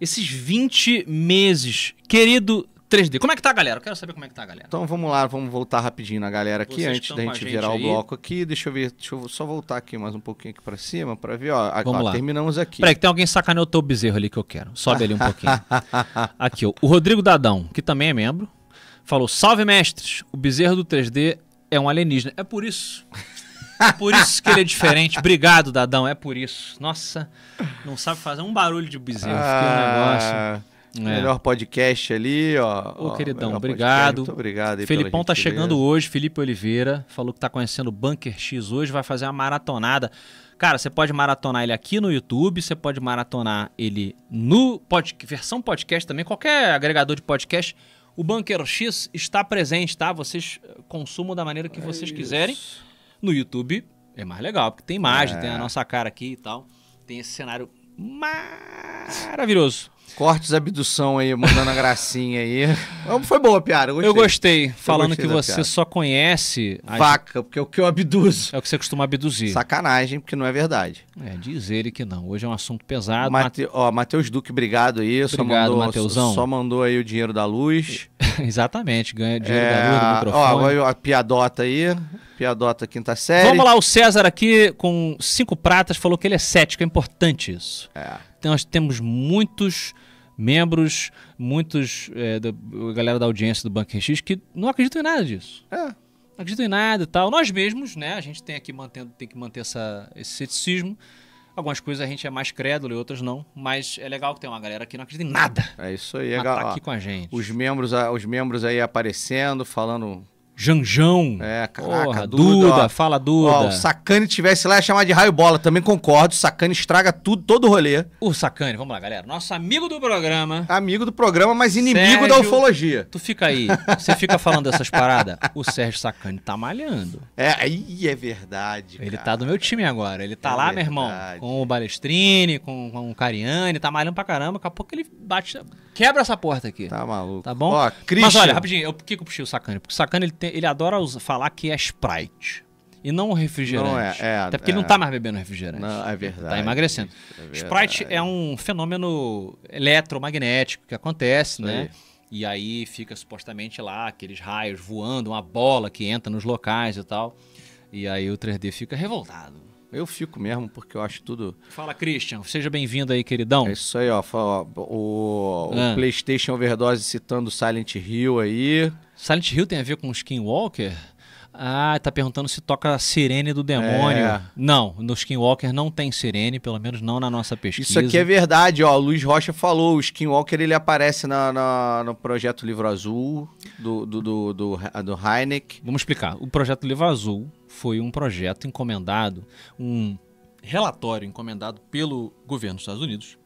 esses 20 meses. Querido 3D. Como é que tá, galera? Eu quero saber como é que tá, galera. Então vamos lá, vamos voltar rapidinho na galera aqui, Vocês antes da a gente gente virar aí? o bloco aqui. Deixa eu ver, deixa eu só voltar aqui mais um pouquinho aqui pra cima pra ver, ó. Vamos ó, lá. Terminamos aqui. Peraí, que tem alguém sacaneou o teu bezerro ali que eu quero. Sobe ali um pouquinho. Aqui, ó. O Rodrigo Dadão, que também é membro, falou: Salve, mestres! O bezerro do 3D é um alienígena. É por isso. É por isso que ele é diferente. Obrigado, Dadão. É por isso. Nossa, não sabe fazer um barulho de bezerro. Fiquei um negócio. Ah, É. Melhor podcast ali, ó. Ô, ó, queridão, obrigado. podcast. Muito obrigado Felipão tá chegando hoje, Felipe Oliveira, falou que tá conhecendo o Bunker X hoje, vai fazer uma maratonada. Cara, você pode maratonar ele aqui no YouTube, você pode maratonar ele no pod, versão podcast também, qualquer agregador de podcast. O Bunker X está presente, tá? Vocês eh, consumam da maneira que vocês quiserem. No YouTube é mais legal, porque tem imagem, É. tem a nossa cara aqui e tal. Tem esse cenário maravilhoso. Cortes abdução aí, mandando a gracinha aí. Foi boa a piada, eu gostei. Eu gostei, falando gostei que você piada. só conhece as Vaca, porque é o que eu abduzo. É o que você costuma abduzir. Sacanagem, porque não é verdade. É, diz ele que não. Hoje é um assunto pesado. Mate... Ó, Matheus Duque, obrigado aí. só Obrigado, mandou, Mateusão. Só mandou aí o dinheiro da luz. Exatamente, ganha dinheiro É, da luz do ó, microfone. olha a piadota aí. Piadota quinta série. Vamos lá, o César aqui com cinco pratas falou que ele é cético, é importante isso. É. Então, nós temos muitos membros, muitos é, da galera da audiência do Bunker X que não acreditam em nada disso. É. Não acreditam em nada e tal. Nós mesmos, né, a gente tem aqui mantendo, tem que manter essa, esse ceticismo. Algumas coisas a gente é mais crédulo e outras não, mas é legal que tem uma galera que não acredita em nada. É isso aí, Mas gal- tá aqui com a gente. Os membros, os membros aí aparecendo, falando Janjão. É, caraca, Porra, Duda, Duda, ó. fala Duda. Ó, o Sacane tivesse lá ia chamar de raio bola, também concordo. Sacane estraga tudo, todo o rolê. O Sacane, vamos lá, galera. Nosso amigo do programa. Amigo do programa, mas inimigo Sérgio- da ufologia. Tu fica aí, você fica falando dessas paradas. O Sérgio Sacane tá malhando. É, aí é verdade. Ele cara. tá do meu time agora. Ele tá É lá, meu irmão, verdade. com o Balestrini, com, com o Cariani, tá malhando pra caramba. Daqui a pouco ele bate. Quebra essa porta aqui. Tá maluco. Tá bom? Ó, Mas olha, rapidinho, eu, por que que eu puxei o Sacane? Porque o Sacane ele, tem- ele adora us- falar que é Sprite. E não o refrigerante. Não é, é, Até porque ele é. não tá mais bebendo refrigerante. Não, é verdade. Tá emagrecendo. É verdade. Sprite é um fenômeno eletromagnético que acontece, né? E aí fica supostamente lá aqueles raios voando, uma bola que entra nos locais e tal. E aí o 3D fica revoltado. Eu fico mesmo, porque eu acho tudo. Fala, Christian. Seja bem-vindo aí, queridão. É isso aí, ó. Fala, ó, o, o Ah. PlayStation Overdose citando Silent Hill aí. Silent Hill tem a ver com Skinwalker? Ah, tá perguntando se toca a sirene do demônio. É. Não, no Skinwalker não tem sirene, pelo menos não na nossa pesquisa. Isso aqui é verdade, ó. O Luiz Rocha falou, o Skinwalker ele aparece na, na- no projeto Livro Azul do, do, do, do, do Heineck. Vamos explicar. O projeto Livro Azul foi um projeto encomendado, um relatório encomendado pelo governo dos Estados Unidos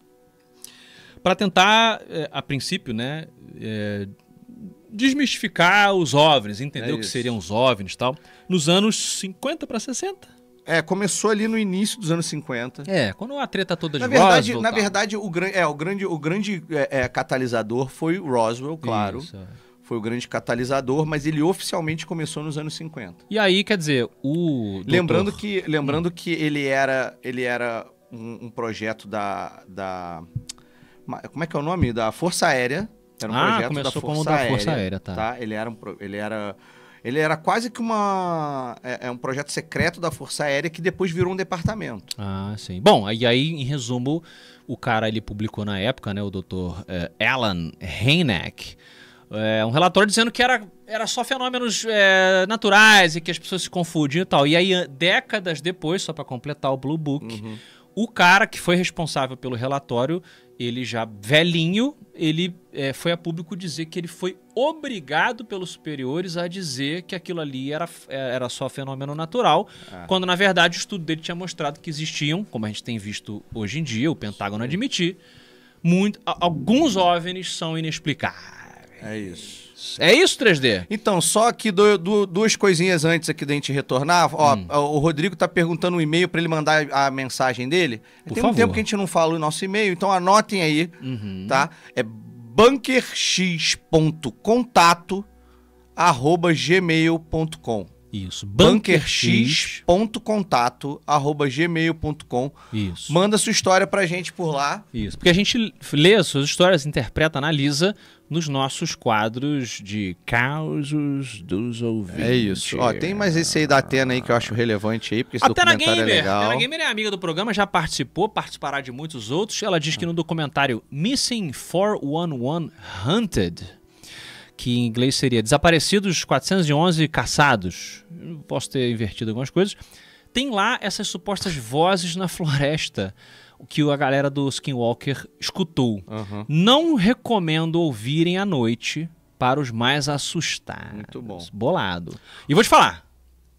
para tentar, eh, a princípio, né, eh, desmistificar os OVNIs, entender É o que seriam os OVNIs e tal, nos anos 50 para 60. É, começou ali no início dos anos 50. É, quando a treta toda de Na verdade, Roswell na tal. verdade o, gran, é, o grande, o grande é, é, catalisador foi o Roswell, claro. Isso, é. Foi o grande catalisador, mas ele oficialmente começou nos anos 50. E aí, quer dizer, o. Lembrando doutor- que, lembrando que ele era, ele era um, um projeto da, da. Como é que é o nome? Da Força Aérea. Era um Ah, projeto da começou Força como da Aérea. Força Aérea, tá. Ele era um, ele era. Ele era quase que uma. É, é um projeto secreto da Força Aérea que depois virou um departamento. Ah, sim. Bom, e aí, em resumo, o cara ele publicou na época, né, o Dr. eh, Alan Hynek, é, um relatório dizendo que era, era só fenômenos eh, naturais e que as pessoas se confundiam e tal. E aí, décadas depois, só para completar o Blue Book, Uhum. o cara que foi responsável pelo relatório, ele já velhinho, ele eh, foi a público dizer que ele foi obrigado pelos superiores a dizer que aquilo ali era, eh, era só fenômeno natural, Ah. quando na verdade o estudo dele tinha mostrado que existiam, como a gente tem visto hoje em dia, o Pentágono admitir, muito, alguns OVNIs são inexplicáveis. É isso. É isso, 3D? Então, só que do- do- duas coisinhas antes aqui da gente retornar. Ó, Hum. o Rodrigo tá perguntando um e-mail para ele mandar a mensagem dele. Por Tem favor. um tempo que a gente não fala o nosso e-mail, então anotem aí, Uhum. tá? É bunkerx.contato arroba gmail.com Isso. Bunker X. bunkerx.contato arroba gmail.com Isso. Manda sua história pra gente por lá. Isso. Porque a gente lê as suas histórias, interpreta, analisa nos nossos quadros de causos dos ouvintes. É isso. Ó, tem mais esse aí da Atena aí que eu acho relevante aí, porque esse Atena documentário Gamer. é legal. Atena Gamer é amiga do programa, já participou, participará de muitos outros. Ela diz que no documentário Missing 411 Hunted, que em inglês seria Desaparecidos 411 Caçados, posso ter invertido algumas coisas, tem lá essas supostas vozes na floresta que a galera do Skinwalker escutou. Aham. Não recomendo ouvirem à noite para os mais assustados. Muito bom. Bolado. E vou te falar,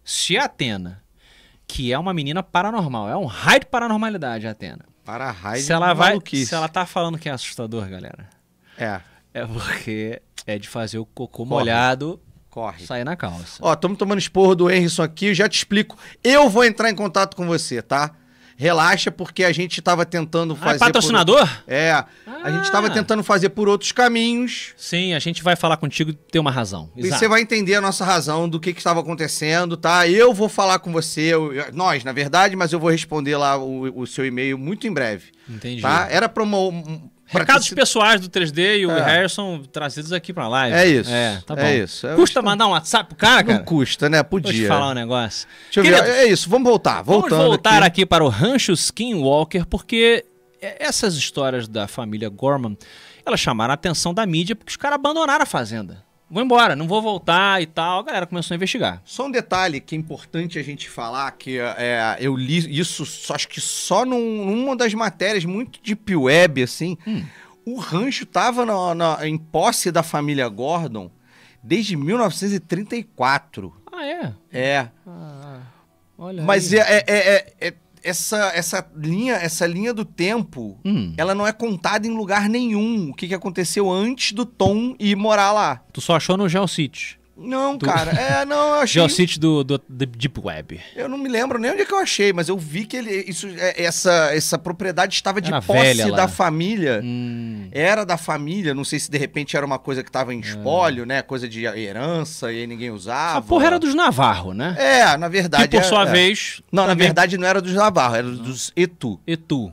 se a Atena, que é uma menina paranormal, é um raio de paranormalidade a Atena. Para a raiva Se ela vai, maluquice. se ela tá falando que é assustador, galera, É, é porque é de fazer o cocô Corre. molhado corre. sair na calça. Ó, estamos tomando esporro do Henrison aqui, já te explico. Eu vou entrar em contato com você, tá? Relaxa, porque a gente tava tentando Ah, fazer. é patrocinador? Por... É, a gente tava Ah. tentando fazer por outros caminhos. Sim, a gente vai falar contigo e ter uma razão. E você vai entender a nossa razão do que, estava acontecendo, tá? Eu vou falar com você, eu- nós, na verdade, mas eu vou responder lá o, o seu e-mail muito em breve, Entendi. tá? Era pra uma. Recados sido- pessoais do 3D e o É. Harrison trazidos aqui pra live. É isso. É, tá bom. É isso. Eu Custa mandar um WhatsApp pro cara, Não cara? custa, né? Vou te Podia. falar um negócio. Deixa eu ver. É isso, vamos voltar. Voltando Vamos voltar aqui. aqui. para o Rancho Skinwalker, porque é- essas histórias da família Gorman, elas chamaram a atenção da mídia porque os caras abandonaram a fazenda. Vou embora, não vou voltar e tal. A galera começou a investigar. Só um detalhe que é importante a gente falar, que é, eu li isso, só, acho que só num- numa das matérias muito deep web, assim, Hum. o rancho tava na- na- em posse da família Gordon Desde 1934. Ah, é? É. Ah, olha Mas é, é- é- é- essa, essa, linha, essa linha do tempo, Hum, ela não é contada em lugar nenhum. O que, que aconteceu antes do Tom ir morar lá. tu só achou no GeoCity. Não, Do- cara. É, não, eu achei. GeoCity do, do, do Deep Web. Eu não me lembro nem onde é que eu achei, mas eu vi que ele, isso, é- essa, essa propriedade estava de Era posse da família. Hum, Era da família, não sei se de repente era uma coisa que estava em espólio, né? Coisa de herança e aí ninguém usava. a porra era dos Navarro, né? É, na verdade. que por é- sua é. vez. Não, na também- verdade não era dos Navarro, era dos Etu. Etu.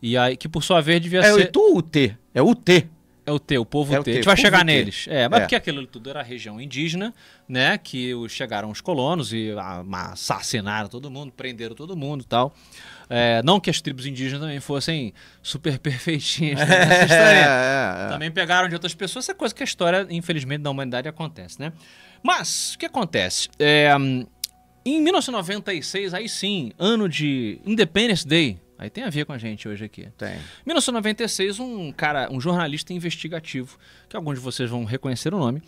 E aí, que por sua vez devia É o ser. Etu ou o T? É o T. É o T, o povo É o T. T, A gente vai chegar neles. É, mas É. porque aquilo tudo era região indígena, né? Que chegaram os colonos e assassinaram todo mundo, prenderam todo mundo e tal. É, não que as tribos indígenas também fossem super perfeitinhas né, nessa história. É, é, é. Também pegaram de outras pessoas, essa coisa que a história, infelizmente, da humanidade acontece, né? Mas, o que acontece? É, em 1996, aí sim, ano de Independence Day, aí tem a ver com a gente hoje aqui. Tem. Em 1996, um cara, um jornalista investigativo, que alguns de vocês vão reconhecer o nome,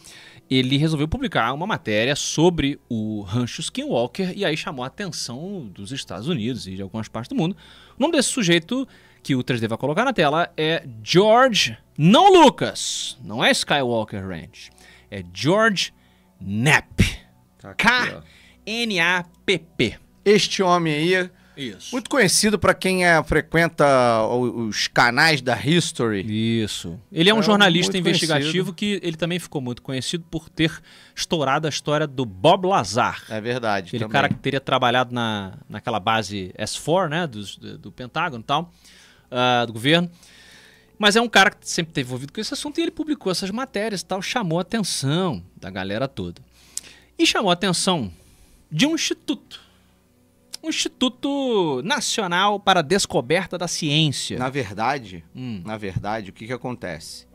ele resolveu publicar uma matéria sobre o rancho Skinwalker e aí chamou a atenção dos Estados Unidos e de algumas partes do mundo. O nome desse sujeito que o 3D vai colocar na tela é George, não Lucas, não é Skywalker Ranch, é George Knapp. Tá. K-N-A-P-P. Este homem aí, Isso. muito conhecido para quem é, frequenta os canais da History. Isso. Ele é um É jornalista investigativo que ele também ficou muito conhecido por ter estourado a história do Bob Lazar. É verdade. Aquele também. cara que teria trabalhado na, naquela base S4, né, dos- do, do Pentágono e tal, ah, do governo. Mas é um cara que sempre teve envolvido com esse assunto e ele publicou essas matérias e tal, chamou a atenção da galera toda. E chamou a atenção de um instituto. Um Instituto Nacional para a Descoberta da Ciência. Na verdade, Hum. na verdade, o que que acontece?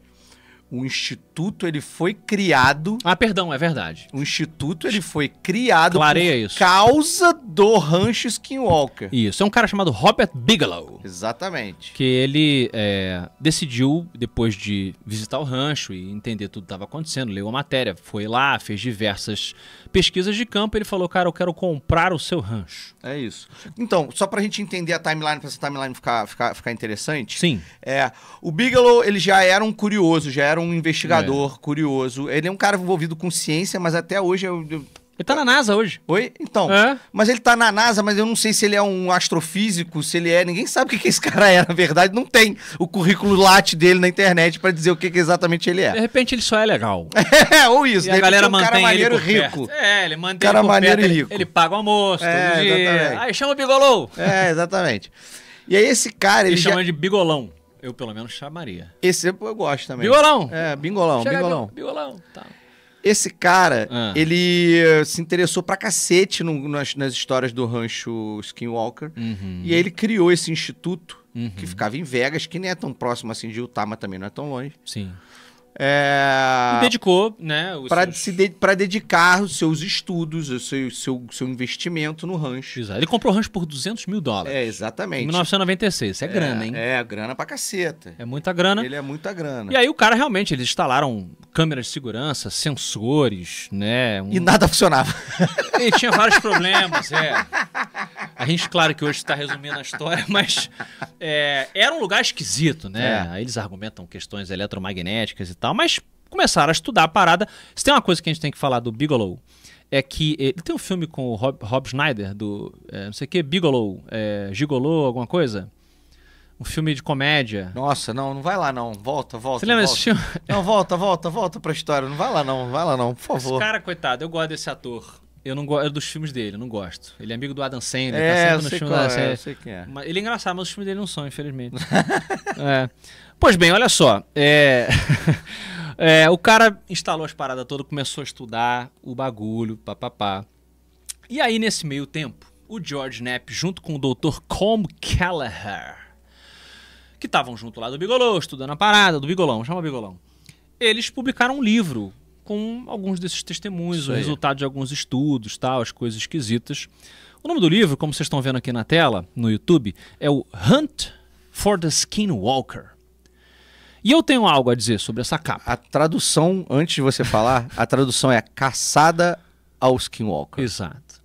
O instituto ele foi criado, Ah, perdão, é verdade. o instituto ele foi criado Clareia por isso. causa do rancho Skinwalker. Isso, é um cara chamado Robert Bigelow. Exatamente. Que ele é, decidiu, depois de visitar o rancho e entender tudo que estava acontecendo, leu a matéria, foi lá, fez diversas pesquisas de campo. Ele falou: Cara, eu quero comprar o seu rancho. É isso. Então, só pra gente entender a timeline, pra essa timeline ficar, ficar, ficar interessante. Sim. É, o Bigelow, ele já era um curioso, já era um É. investigador curioso. Ele é um cara envolvido com ciência, mas até hoje eu... eu- Ele tá na NASA hoje. Oi? Então, É? mas ele tá na NASA, mas eu não sei se ele é um astrofísico, se ele é... Ninguém sabe o que, que esse cara é, na verdade. Não tem o currículo late dele na internet pra dizer o que, que exatamente ele De é. repente ele só é legal. É, ou isso. E de a galera é um cara mantém maneiro ele rico. É, ele mantém Cara ele maneiro perto, e ele- rico. Ele, paga o almoço É, exatamente. Aí chama o Bigolou. É, exatamente. E aí esse cara, Ele ele já... chama de Bigolão. Eu pelo menos chamaria. Esse eu gosto também. Bigolão. É, bingolão, Chega bingolão. Bigolão. Tá. Esse cara, Ah. ele se interessou pra cacete no- nas, nas histórias do rancho Skinwalker. Uhum. E aí ele criou esse instituto Uhum. que ficava em Vegas, que nem é tão próximo assim de Utah, mas também não é tão longe. Sim. É... E dedicou, né? Pra, seus- se de- dedicar os seus estudos, o seu, seu, seu investimento no rancho. Exato. Ele comprou o rancho por 200 mil dólares. É, Em exatamente. 1996. Isso é grana, hein? É, grana pra caceta. É muita grana. Ele é muita grana. E aí o cara realmente, eles instalaram câmeras de segurança, sensores, né? um- E nada funcionava. Ele tinha vários problemas, é. A gente, claro que hoje está resumindo a história, mas é, era um lugar esquisito, né? É. Aí eles argumentam questões eletromagnéticas e tal, mas começaram a estudar a parada. Se tem uma coisa que a gente tem que falar do Bigelow, é que ele tem um filme com o Rob, Rob Schneider, do é, não sei o que, Bigelow, é, Gigolô, alguma coisa? Um filme de comédia. Nossa, não, não vai lá não. Volta, volta. Você lembra volta. desse filme? Não, volta, volta, volta pra história. Não vai lá não, vai lá não, por Esse favor. cara, coitado, eu gosto desse ator. Eu não gosto dos filmes dele, não gosto. Ele é amigo do Adam Sandler, É, tá sempre no sei filme qual da é, série. eu sei quem é. Mas Ele é engraçado, mas os filmes dele não são, infelizmente. É. Pois bem, olha só. é, é, o cara instalou as paradas todas, começou a estudar o bagulho, papapá. E aí, nesse meio tempo, o George Knapp, junto com o Dr. Colm Kelleher, que estavam junto lá do Bigolô, estudando a parada do Bigolão, chama Bigolão. Eles publicaram um livro com alguns desses testemunhos, o resultado de alguns estudos, tal, as coisas esquisitas. O nome do livro, como vocês estão vendo aqui na tela, no YouTube, é o Hunt for the Skinwalker. E eu tenho algo a dizer sobre essa capa. A tradução, antes de você falar, a tradução é caçada ao Skinwalker. Exato.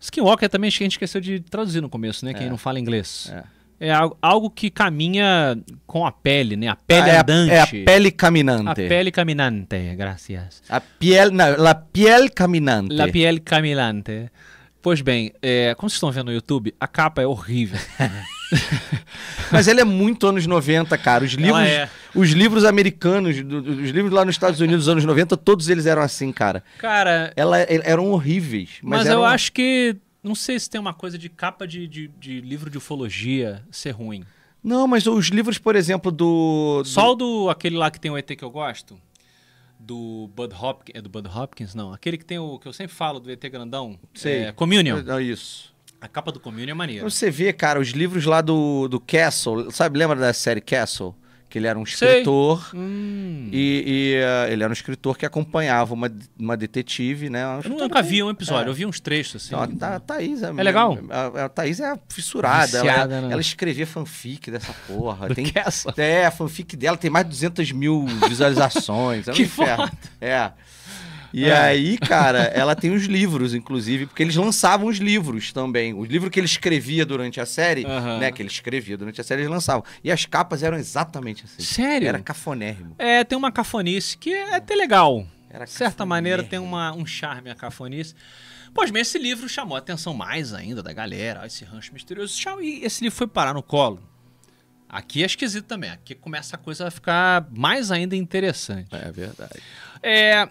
Skinwalker também a gente esqueceu de traduzir no começo, né? Quem É. não fala inglês. É. É algo, que caminha com a pele, né? A pele Ah, é, a, é a pele A caminante. pele caminante, gracias. A piel, não, la piel caminante. La piel caminante. Pois bem, é, como vocês estão vendo no YouTube, a capa é horrível. Mas ele é muito anos 90, cara. Os livros, é. os livros americanos, os livros lá nos Estados Unidos dos anos 90, todos eles eram assim, cara. Cara, Ela, el- eram horríveis. Mas, mas, eram, eu acho que. Não sei se tem uma coisa de capa de, de, de livro de ufologia ser ruim. Não, mas os livros, por exemplo, do. Só o do aquele lá que tem o ET que eu gosto. Do Bud Hopkins. É do Bud Hopkins? Não. Aquele que tem o. que eu sempre falo do ET grandão. Sei. É, Communion. É isso. A capa do Communion é maneira. Você vê, cara, os livros lá do, do Castle, sabe? Lembra da série Castle? Que ele era um escritor. Hum. E, e, eh, ele era um escritor que acompanhava uma, uma detetive, né? Uma Eu nunca vi um episódio, É. eu vi uns trechos assim. Não, a, a Thaís é, É legal? A, a Thaís é fissurada. ela, Viciada, né? ela escrevia fanfic dessa porra. Do tem, Castle. é, a fanfic dela tem mais de 200 mil visualizações. É um Que inferno. foda. É. E É. aí, cara, ela tem os livros, inclusive, porque eles lançavam os livros também. Os livros que ele escrevia durante a série, Aham. né? Que ele escrevia durante a série, eles lançavam. E as capas eram exatamente assim. Sério? Era cafonérrimo. É, tem uma cafonice que é até legal. Era De certa maneira tem uma, um charme a cafonice. Pois bem, esse livro chamou a atenção mais ainda da galera, esse rancho misterioso. E esse livro foi parar no colo. Aqui é esquisito também. Aqui começa a coisa a ficar mais ainda interessante. É verdade. É,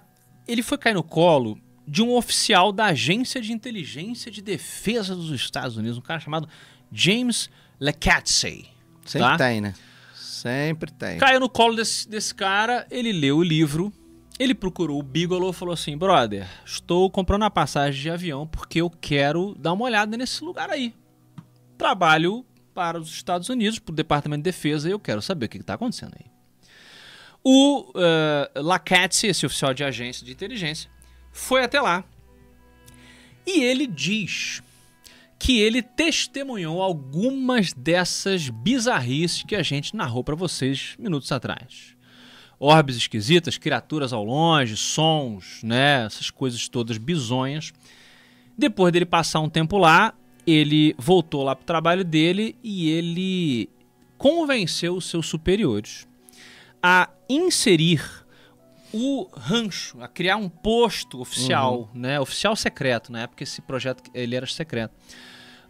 ele foi cair no colo de um oficial da Agência de Inteligência de Defesa dos Estados Unidos, um cara chamado James Lecatse. Sempre Tá? tem, né? Sempre tem. Caiu no colo desse, desse cara, ele leu o livro, ele procurou o Bigelow e falou assim: brother, estou comprando a passagem de avião porque eu quero dar uma olhada nesse lugar aí. Trabalho para os Estados Unidos, para o Departamento de Defesa, e eu quero saber o que está acontecendo aí. O uh, esse oficial de agência de inteligência, foi até lá. E ele diz que ele testemunhou algumas dessas bizarrices que a gente narrou para vocês minutos atrás. Orbes esquisitas, criaturas ao longe, sons, né, essas coisas todas bizonhas. Depois dele passar um tempo lá, ele voltou lá pro trabalho dele e ele convenceu os seus superiores a inserir o rancho, a criar um posto oficial, né, oficial secreto, na época esse projeto ele era secreto,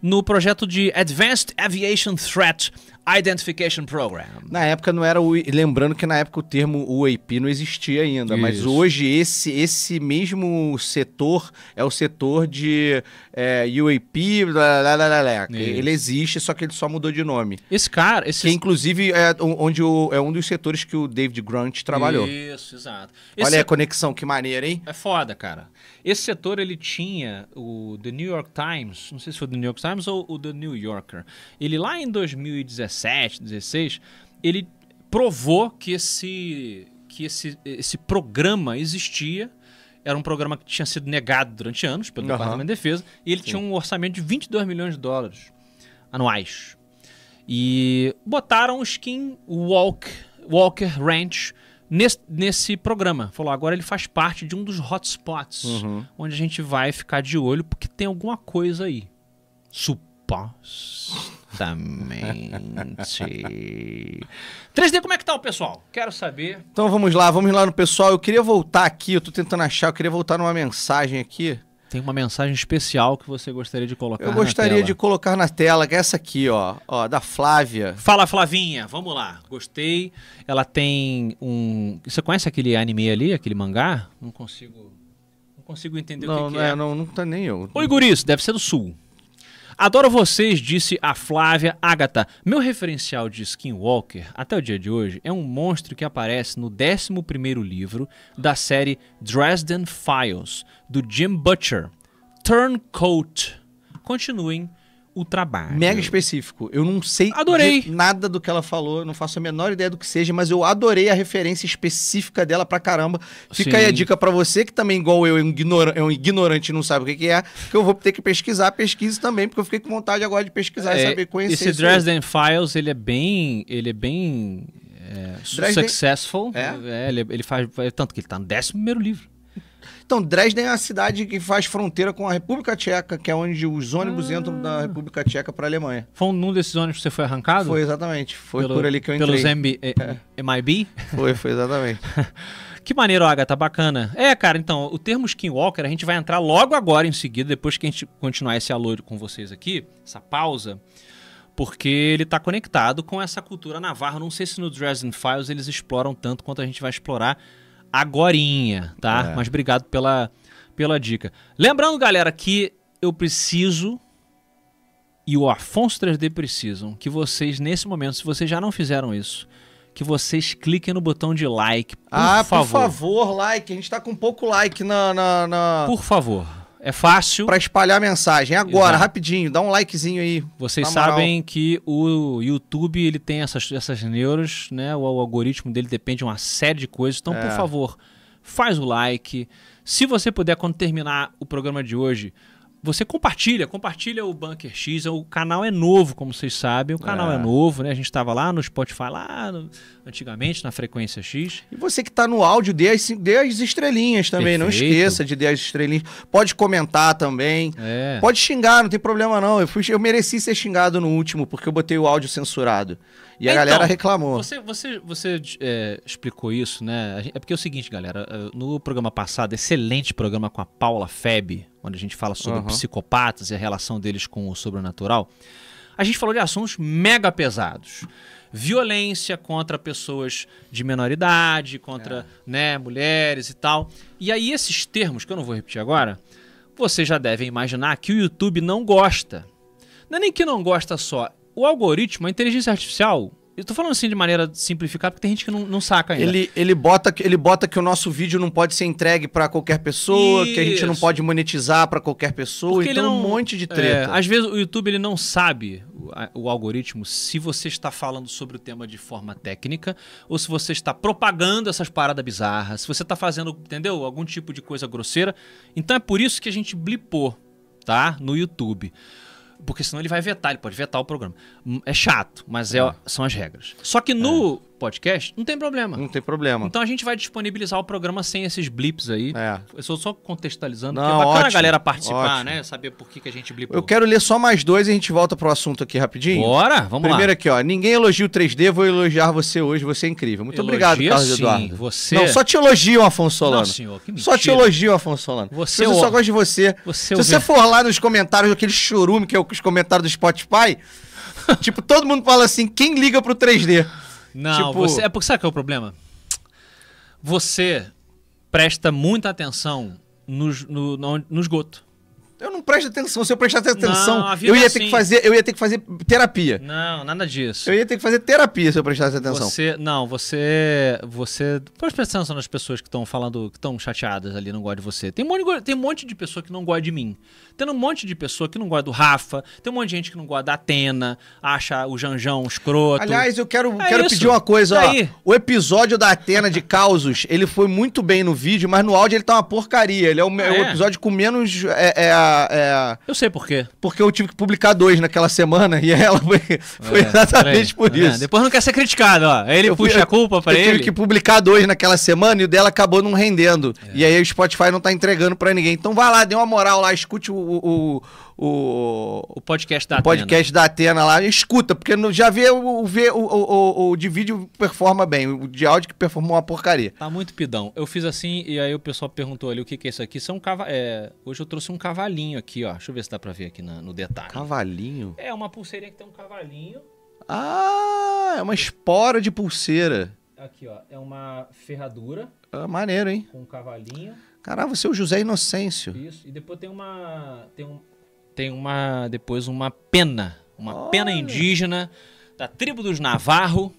no projeto de Advanced Aviation Threat Identification Program. Na época não era o. Lembrando que na época o termo UAP não existia ainda, mas Isso. hoje esse, esse mesmo setor é o setor de é, UAP. Lá, lá, lá, lá, lá. Isso. Ele existe, só que ele só mudou de nome. Esse cara, esse Que inclusive é onde o, é um dos setores que o David Grunt trabalhou. Isso, exato. Olha Esse aí a conexão, que maneira, hein? É foda, cara. Esse setor ele tinha o The New York Times, não sei se foi o The New York Times ou o The New Yorker. Ele lá em 2017, 16, ele provou que esse que esse, esse programa existia. Era um programa que tinha sido negado durante anos pelo Aham. Departamento de Defesa e ele tinha um orçamento de 22 milhões de dólares anuais. E botaram o Skin Walk, Walker Ranch nesse, nesse programa. Falou, agora ele faz parte de um dos hotspots, Uhum. onde a gente vai ficar de olho, porque tem alguma coisa aí. Supostamente. 3D, como é que tá o pessoal? Quero saber. Então vamos lá, vamos lá no pessoal. Eu queria voltar aqui, eu tô tentando achar, eu queria voltar numa mensagem aqui. Tem uma mensagem especial que você gostaria de colocar Eu gostaria de colocar na tela, que é essa aqui, ó, ó, da Flávia. Fala, Flavinha, vamos lá. Gostei. Ela tem um. Você conhece aquele anime ali, aquele mangá? Não consigo. Não consigo entender o Não, que, que não, é. é, não, não tá nem eu. Oi, guris, deve ser do sul. Adoro vocês, disse a Flávia Agatha. Meu referencial de Skinwalker, até o dia de hoje, é um monstro que aparece no 11º livro da série Dresden Files, do Jim Butcher. Turncoat. Continuem o trabalho. Mega específico. Eu não sei Adorei. nada do que ela falou, não faço a menor ideia do que seja, mas eu adorei a referência específica dela pra caramba. Fica aí a Sim. dica pra você que também, igual eu, é um, ignora- é um ignorante e não sabe o que, que é, que eu vou ter que pesquisar, pesquise também, porque eu fiquei com vontade agora de pesquisar e É, saber conhecer esse. Dresden Files, ele é bem, ele é bem é, Dresden- successful. É? É, ele, ele faz. Tanto que ele tá no 11 primeiro livro. Então, Dresden é a cidade que faz fronteira com a República Tcheca, que é onde os ônibus Ah. entram da República Tcheca para a Alemanha. Foi num desses ônibus que você foi arrancado? Foi exatamente. Foi Pelo- por ali que eu entrei. Pelos MB, eh, MIB? Foi, foi exatamente. Que maneiro, Agatha, bacana. É, cara, então, o termo Skinwalker a gente vai entrar logo agora em seguida, depois que a gente continuar esse alô com vocês aqui, essa pausa, porque ele tá conectado com essa cultura navarra. Não sei se no Dresden Files eles exploram tanto quanto a gente vai explorar agorinha, tá? É. Mas obrigado pela, pela dica. Lembrando, galera, que eu preciso e o Afonso 3D precisam que vocês, nesse momento, se vocês já não fizeram isso, que vocês cliquem no botão de like, por ah, favor. por favor, like. A gente tá com pouco like na, na, na... Por favor. É fácil. Pra espalhar a mensagem. Agora, Exato. rapidinho, dá um likezinho aí. Vocês moral. sabem que o YouTube ele tem essas, essas neuras, né? O, o algoritmo dele depende de uma série de coisas. Então, por É. favor, faz o like. Se você puder, quando terminar o programa de hoje, você compartilha, compartilha o Bunker X. O canal é novo, como vocês sabem. O canal é, É. novo, né? A gente estava lá no Spotify, lá no- antigamente, na frequência X. E você que tá no áudio, dê as, dê as estrelinhas também. Não Perfeito. esqueça de dar as estrelinhas. Pode comentar também. É. Pode xingar, não tem problema não. Eu, fui, eu mereci ser xingado no último, porque eu botei o áudio censurado. E a Então, galera reclamou. Você, você, você é, explicou isso, né? É porque é o seguinte, galera. eh, No programa passado, excelente programa com a Paula Feb, onde a gente fala sobre Aham. psicopatas e a relação deles com o sobrenatural. A gente falou de assuntos mega pesados. Violência contra pessoas de menor idade, contra né, mulheres e tal. E aí, esses termos, que eu não vou repetir agora, vocês já devem imaginar que o YouTube não gosta. Não é nem que não gosta só. O algoritmo, a inteligência artificial, eu tô falando assim de maneira simplificada, porque tem gente que não, não saca ainda. Ele, ele, bota, que- ele bota que o nosso vídeo não pode ser entregue pra qualquer pessoa, que a gente não Isso. pode monetizar pra qualquer pessoa, Porque então não- um monte de É, treta. às vezes o YouTube ele não sabe, o, o algoritmo, se você está falando sobre o tema de forma técnica ou se você está propagando essas paradas bizarras, se você está fazendo, entendeu? Algum tipo de coisa grosseira. Então é por isso que a gente blipou, tá? No YouTube. Porque senão ele vai vetar, ele pode vetar o programa. É chato, mas é- são as regras. Só que no podcast não tem problema. Não tem problema. Então a gente vai disponibilizar o programa sem esses blips aí. É. Eu estou só contextualizando, Não, porque é bacana a ótimo, galera participar, ótimo. né? Saber por que, que a gente blipou. Eu quero ler só mais dois e a gente volta pro assunto aqui rapidinho. Bora, vamos Primeiro lá. aqui, ó. Ninguém elogia o 3D, vou elogiar você hoje, você é incrível. Muito Elogia obrigado, Carlos sim, Eduardo. você- Não, só te elogiam, Afonso Solano. Não, senhor, que Só te elogiam, Afonso Solano. Você eu só gosto de você. Você Se você for lá nos comentários, aquele chorume que é os comentários do Spotify, tipo, todo mundo fala assim, quem liga pro 3D? Não, tipo- você, é porque sabe qual é o problema? Você presta muita atenção no, no, no, no esgoto. Eu não presto atenção. Se eu prestasse atenção, vida eu ia é ter assim. que fazer, eu ia ter que fazer terapia. Não, nada disso. Eu ia ter que fazer terapia se eu prestasse atenção. Você, não, você, você, pode prestar atenção nas pessoas que estão falando, que estão chateadas ali, não gostam de você. Tem um, monte, de- tem um monte de pessoa que não gosta de mim. Tem um monte de pessoa que não gosta do Rafa. Tem um monte de gente que não gosta da Atena, acha o Janjão escroto. Aliás, eu quero, É quero isso. pedir uma coisa, ó. aí? O episódio da Atena de Causos, ele foi muito bem no vídeo, mas no áudio ele tá uma porcaria. Ele é o, Ah, o é? episódio com menos. É, é, é, Eu sei por quê. porque eu tive que publicar dois naquela semana e ela foi, foi É, exatamente peraí, por vendo? isso. Depois não quer ser criticado, ó. Aí ele Eu fui- puxa a culpa pra eu ele. tive que publicar dois naquela semana e o dela acabou não rendendo. E aí o Spotify não tá entregando pra ninguém. Então vai lá, dê uma moral lá, escute o, o, o, O podcast da o podcast da Atena lá, escuta, porque no- já vê o, vê o, o, o, o de vídeo performa bem, o de áudio que performou uma porcaria. Tá muito pidão. Eu fiz assim e aí o pessoal perguntou ali o que, que é isso aqui. Isso é cava... é, Hoje eu trouxe um cavalinho aqui, ó. Deixa eu ver se dá pra ver aqui na- no detalhe. Cavalinho? É uma pulseirinha que tem um cavalinho. Ah, é uma espora de pulseira. Aqui, ó. É uma ferradura Ah, maneiro, hein? com um cavalinho. Caralho, você é o José Inocêncio. Isso. E depois tem uma. Tem um. Tem uma. Depois uma pena. Uma Olha. pena indígena da tribo dos Navarro.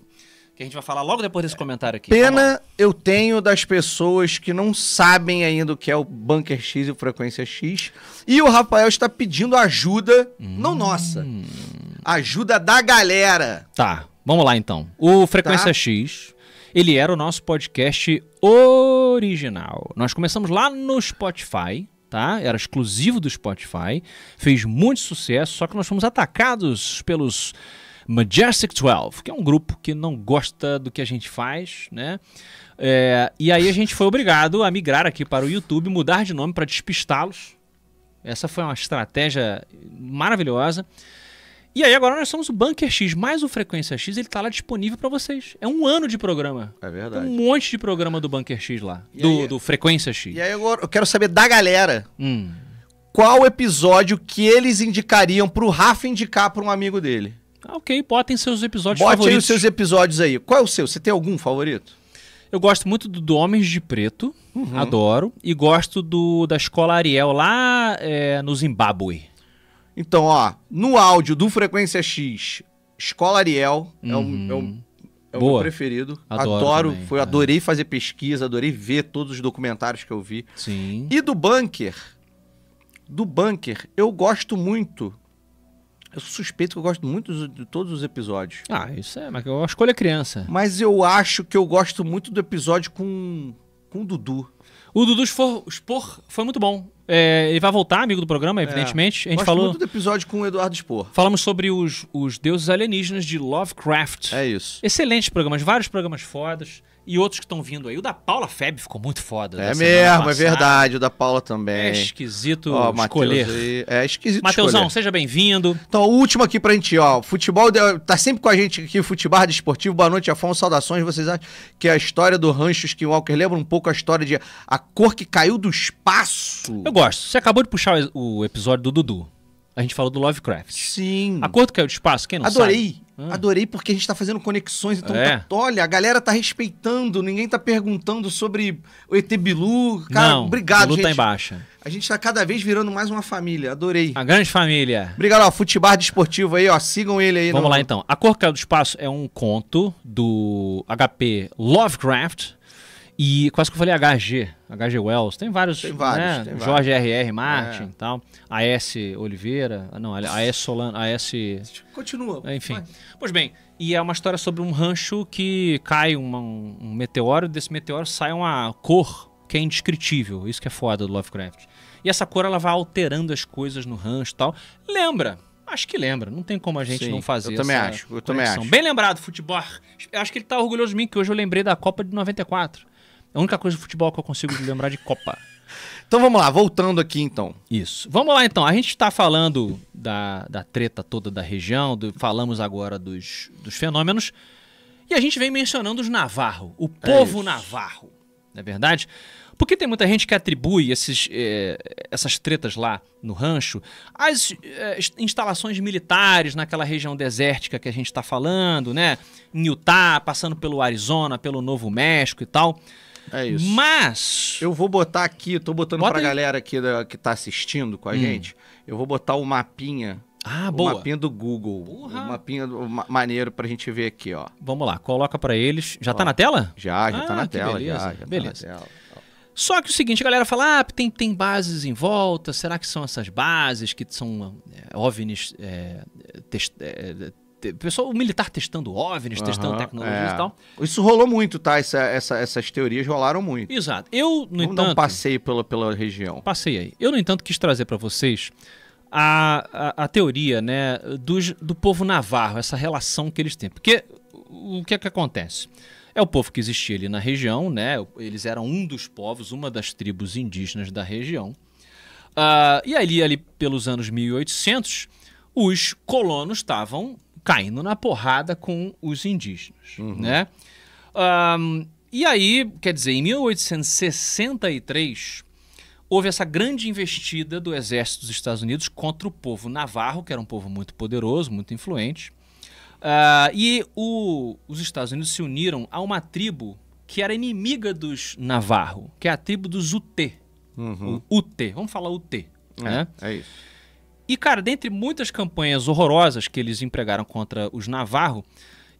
Que a gente vai falar logo depois desse comentário aqui. Pena eu tenho das pessoas que não sabem ainda o que é o Bunker X e o Frequência X. E o Rafael está pedindo ajuda, não nossa, ajuda da galera. Tá, vamos lá então. O Frequência Tá. X, ele era o nosso podcast original. Nós começamos lá no Spotify, tá? Era exclusivo do Spotify, fez muito sucesso, só que nós fomos atacados pelos Majestic 12, que é um grupo que não gosta do que a gente faz, né? É, e aí a gente foi obrigado a migrar aqui para o YouTube, mudar de nome para despistá-los. Essa foi uma estratégia maravilhosa. E aí agora nós somos o Bunker X, mais o Frequência X, ele tá lá disponível para vocês. É um ano de programa. É Tem verdade. um monte de programa do Bunker X lá, do, aí- do Frequência X. E aí agora eu quero saber da galera Hum. qual episódio que eles indicariam pro Rafa indicar pra um amigo dele. Ah, ok, botem seus episódios Bote aí favoritos. os seus episódios aí. Qual é o seu? Você tem algum favorito? Eu gosto muito do, do Homens de Preto, Uhum. adoro. E gosto do da Escola Ariel lá é, no Zimbábue. Então, ó, no áudio do Frequência X, Escola Ariel é o, é o, é o meu Uhum. Preferido. Adoro Adoro, também, foi, é. adorei fazer pesquisa, adorei ver todos os documentários que eu vi. Sim. E do Bunker, do Bunker, eu gosto muito. Eu suspeito que eu gosto muito de todos os episódios. Ah, isso é, mas eu escolho a criança. Mas eu acho que eu gosto muito do episódio com, com o Dudu. O Dudu Spor, Spor foi muito bom. É, ele vai voltar, amigo do programa, evidentemente. A gente gosto falou. muito do episódio com o Eduardo Spor. Falamos sobre os, os deuses alienígenas de Lovecraft. É isso. Excelentes programas, vários programas fodas. E outros que estão vindo aí. O da Paula Feb ficou muito foda. É semana mesmo, é verdade. O da Paula É também. esquisito Ó, escolher. aí. É esquisito Mateusão, escolher. seja bem-vindo. Então, o último aqui pra gente, ó. Futebol, de- tá sempre com a gente aqui, o Futebol Desportivo. Boa noite, Afonso. Saudações. Vocês acham que a história do Rancho Skinwalker lembra um pouco a história de a cor que caiu do espaço? Eu gosto. Você acabou de puxar o episódio do Dudu. A gente falou do Lovecraft. Sim. A cor do caiu do espaço, quem não Adorei. sabe? Ah. Adorei porque a gente tá fazendo conexões. Então, É. tá- olha, a galera tá respeitando, ninguém tá perguntando sobre o ET Bilu. Cara, não, obrigado, Dudu gente. tá em baixa. A gente tá cada vez virando mais uma família. Adorei. A grande família. Obrigado, ó. Futebol Desportivo aí, ó. Sigam ele aí. Vamos no- lá então. A Cor Caiu do Espaço é um conto do HP Lovecraft. E quase que eu falei HG, HG Wells. Tem vários. Tem vários, né? tem Jorge R.R. Martin É. e tal. A.S. Oliveira. Não, A.S. Solano. A.S. Continua. Enfim. Vai. Pois bem, e é uma história sobre um rancho que cai uma- um, um meteoro, e desse meteoro sai uma cor que é indescritível. Isso que é foda do Lovecraft. E essa cor ela vai alterando as coisas no rancho e tal. Lembra? Acho que lembra. Não tem como a gente Sim, não fazer eu também acho, eu também conexão. acho. Bem lembrado, futebol. Acho que ele tá orgulhoso de mim, que hoje eu lembrei da Copa de 94. É a única coisa do futebol que eu consigo lembrar de Copa. Então vamos lá, voltando aqui então. Isso. Vamos lá então. A gente está falando da, da treta toda da região, do- falamos agora dos, dos fenômenos, e a gente vem mencionando os Navarro, o povo isso. Navarro. Não é verdade? Porque tem muita gente que atribui esses, eh, essas tretas lá no rancho às eh, ins- instalações militares naquela região desértica que a gente está falando, né? Em Utah, passando pelo Arizona, pelo Novo México e tal. É isso. Mas. Eu vou botar aqui, tô botando Bota pra aí. galera aqui da- que tá assistindo com a Hum. gente, eu vou botar o mapinha, Ah, o boa. mapinha do Google, Porra. o mapinha do, ma- maneiro pra gente ver aqui, ó. Vamos lá, coloca pra eles. Já tá Ó. na tela? Já, já tá Ah, na que tela, beleza, já, já beleza. tá na tela. Só que o seguinte, a galera fala, ah, tem, tem bases em volta, será que são essas bases que são é, OVNIs, é, test- é, pessoal, o militar testando OVNIs, testando Aham, tecnologias é. e tal. Isso rolou muito, tá? Essa, essa- essas teorias rolaram muito. Exato. Eu, no entanto, passeio pela, pela região. passei aí. Eu, no entanto, quis trazer pra vocês a, a, a teoria, né, dos, do povo navarro, essa relação que eles têm. Porque o que é que acontece? É o povo que existia ali na região, né? Eles eram um dos povos, uma das tribos indígenas da região. Ah, e ali, ali pelos anos 1800, os colonos estavam caindo na porrada com os indígenas, né? Ahn, e aí, quer dizer, em 1863, houve essa grande investida do exército dos Estados Unidos contra o povo navarro, que era um povo muito poderoso, muito influente. Ah, e o- os Estados Unidos se uniram a uma tribo que era inimiga dos navarro, que é a tribo dos UT. Uhum. O UT, vamos falar UT. Né? É, é isso. E, cara, dentre muitas campanhas horrorosas que eles empregaram contra os Navarro,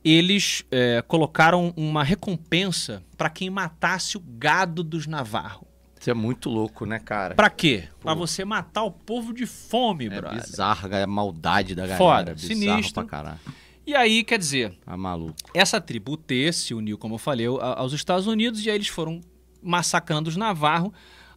eles é, colocaram uma recompensa para quem matasse o gado dos Navarro. Isso é muito louco, né, cara? Pra quê? Pra você matar o povo de fome, É brother. bizarro a maldade da galera. Foda, é bizarro sinistro. pra caralho. E aí, quer dizer, Tá maluco. essa tribo T se uniu, como eu falei, aos Estados Unidos e aí eles foram massacrando os Navarro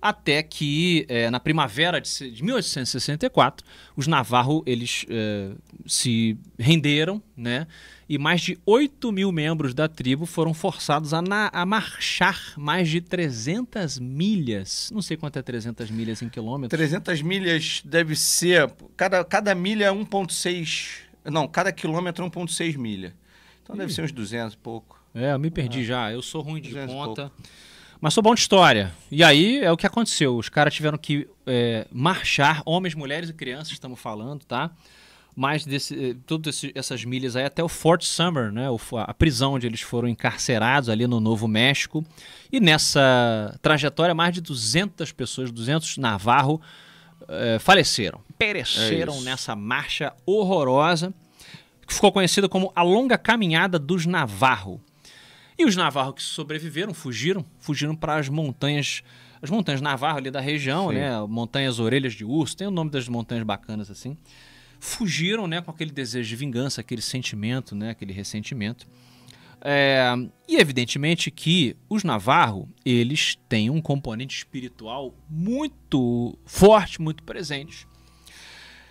até que é, na primavera de, de 1864 os Navarro eles é, se renderam, né? E mais de 8 mil membros da tribo foram forçados a, na, a marchar mais de 300 milhas. Não sei quanto é 300 milhas em quilômetros. 300 milhas deve ser. Cada, cada milha é 1,6. Não, cada quilômetro é 1,6 milha. Então deve ser uns 200 e pouco. É, eu me perdi ah, já. Eu sou ruim de conta. Mas sou bom de história. E aí é o que aconteceu. Os caras tiveram que é, marchar, homens, mulheres e crianças, estamos falando, tá? Mais desse, eh, todas essas milhas aí até o Fort Summer, né? a prisão onde eles foram encarcerados ali no Novo México. E nessa trajetória, mais de 200 pessoas, 200 Navarro, é, faleceram, pereceram é nessa marcha horrorosa, que ficou conhecida como a Longa Caminhada dos Navarro. E os Navarro que sobreviveram, fugiram, fugiram para as montanhas, as montanhas Navarro ali da região, Sim. né? Montanhas Orelhas de Urso, tem o nome das montanhas bacanas assim. Fugiram, né, com aquele desejo de vingança, aquele sentimento, né, aquele ressentimento. É, e evidentemente que os Navarro, eles têm um componente espiritual muito forte, muito presente.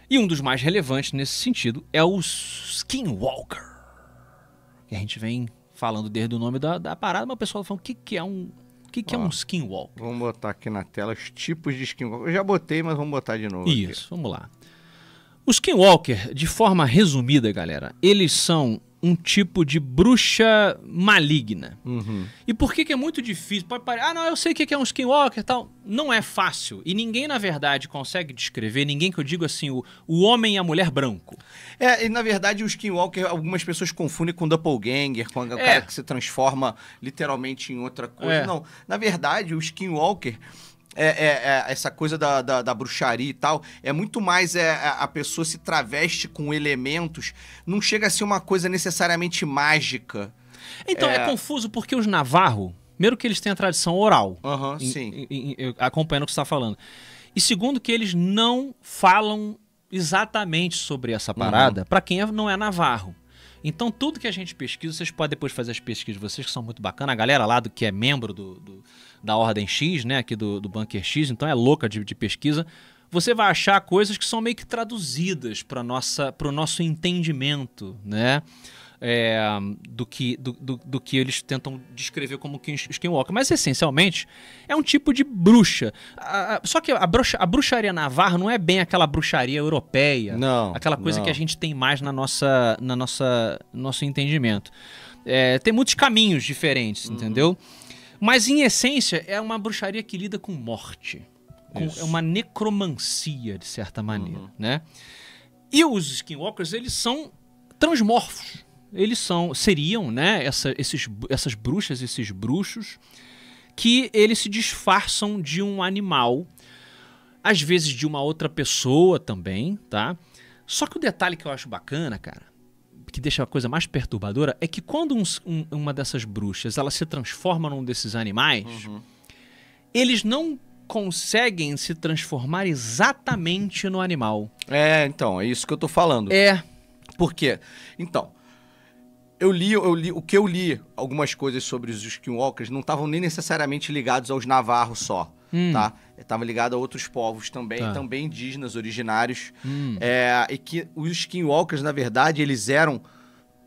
E um dos mais relevantes nesse sentido é o Skinwalker. Que a gente vem falando desde o nome da, da parada, mas o pessoal falando o que, que é um. O que, que Ó, é um skinwalker? Vamos botar aqui na tela os tipos de skinwalker. Eu já botei, mas vamos botar de novo. Isso, aqui. vamos lá. Os skinwalker, de forma resumida, galera, eles são um tipo de bruxa maligna. Uhum. E por que, que é muito difícil? Pode parecer, ah, não, eu sei o que é um skinwalker e tal. Não é fácil. E ninguém, na verdade, consegue descrever, ninguém que eu digo assim, o, o homem e a mulher branco. É, e na verdade o skinwalker, algumas pessoas confundem com doppelganger, com o é. cara que se transforma literalmente em outra coisa. É. Não, na verdade o skinwalker é, é, é, essa coisa da, da, da, bruxaria e tal, é muito mais é, é, a pessoa se traveste com elementos, não chega a ser uma coisa necessariamente mágica. Então, é, é confuso porque os Navarro, primeiro que eles têm a tradição oral, uhum, em, sim. Em, em, acompanhando o que você está falando, e segundo que eles não falam exatamente sobre essa parada uhum. para quem não é Navarro. Então, tudo que a gente pesquisa, vocês podem depois fazer as pesquisas de vocês, que são muito bacanas. A galera lá do que é membro do, do da Ordem X, né, aqui do, do Bunker X, então é louca de, de pesquisa. Você vai achar coisas que são meio que traduzidas para o nosso entendimento, né? É, do, que, do, do, do, que eles tentam descrever como Skinwalker. Mas, essencialmente, é um tipo de bruxa. A, a, só que a, bruxa, a bruxaria navarra não é bem aquela bruxaria europeia. Não. Aquela coisa não. que a gente tem mais na nossa, na nossa nosso entendimento. É, tem muitos caminhos diferentes, uhum. entendeu? Mas, em essência, é uma bruxaria que lida com morte. Com, é uma necromancia, de certa maneira, uhum. né? E os skinwalkers, eles são transmorfos. Eles são, seriam, né, essa, esses, essas bruxas, esses bruxos, que eles se disfarçam de um animal, às vezes de uma outra pessoa também, tá? Só que o detalhe que eu acho bacana, cara, que deixa a coisa mais perturbadora é que quando um, um, uma dessas bruxas ela se transforma num desses animais, uhum. eles não conseguem se transformar exatamente no animal. É, então, é isso que eu tô falando. É. Por quê? Então, eu li, eu li, o que eu li, algumas coisas sobre os skinwalkers não estavam nem necessariamente ligados aos navarros só, hum. tá? Estava ligado a outros povos também, tá. também indígenas originários. Hum. É, e que os skinwalkers, na verdade, eles eram...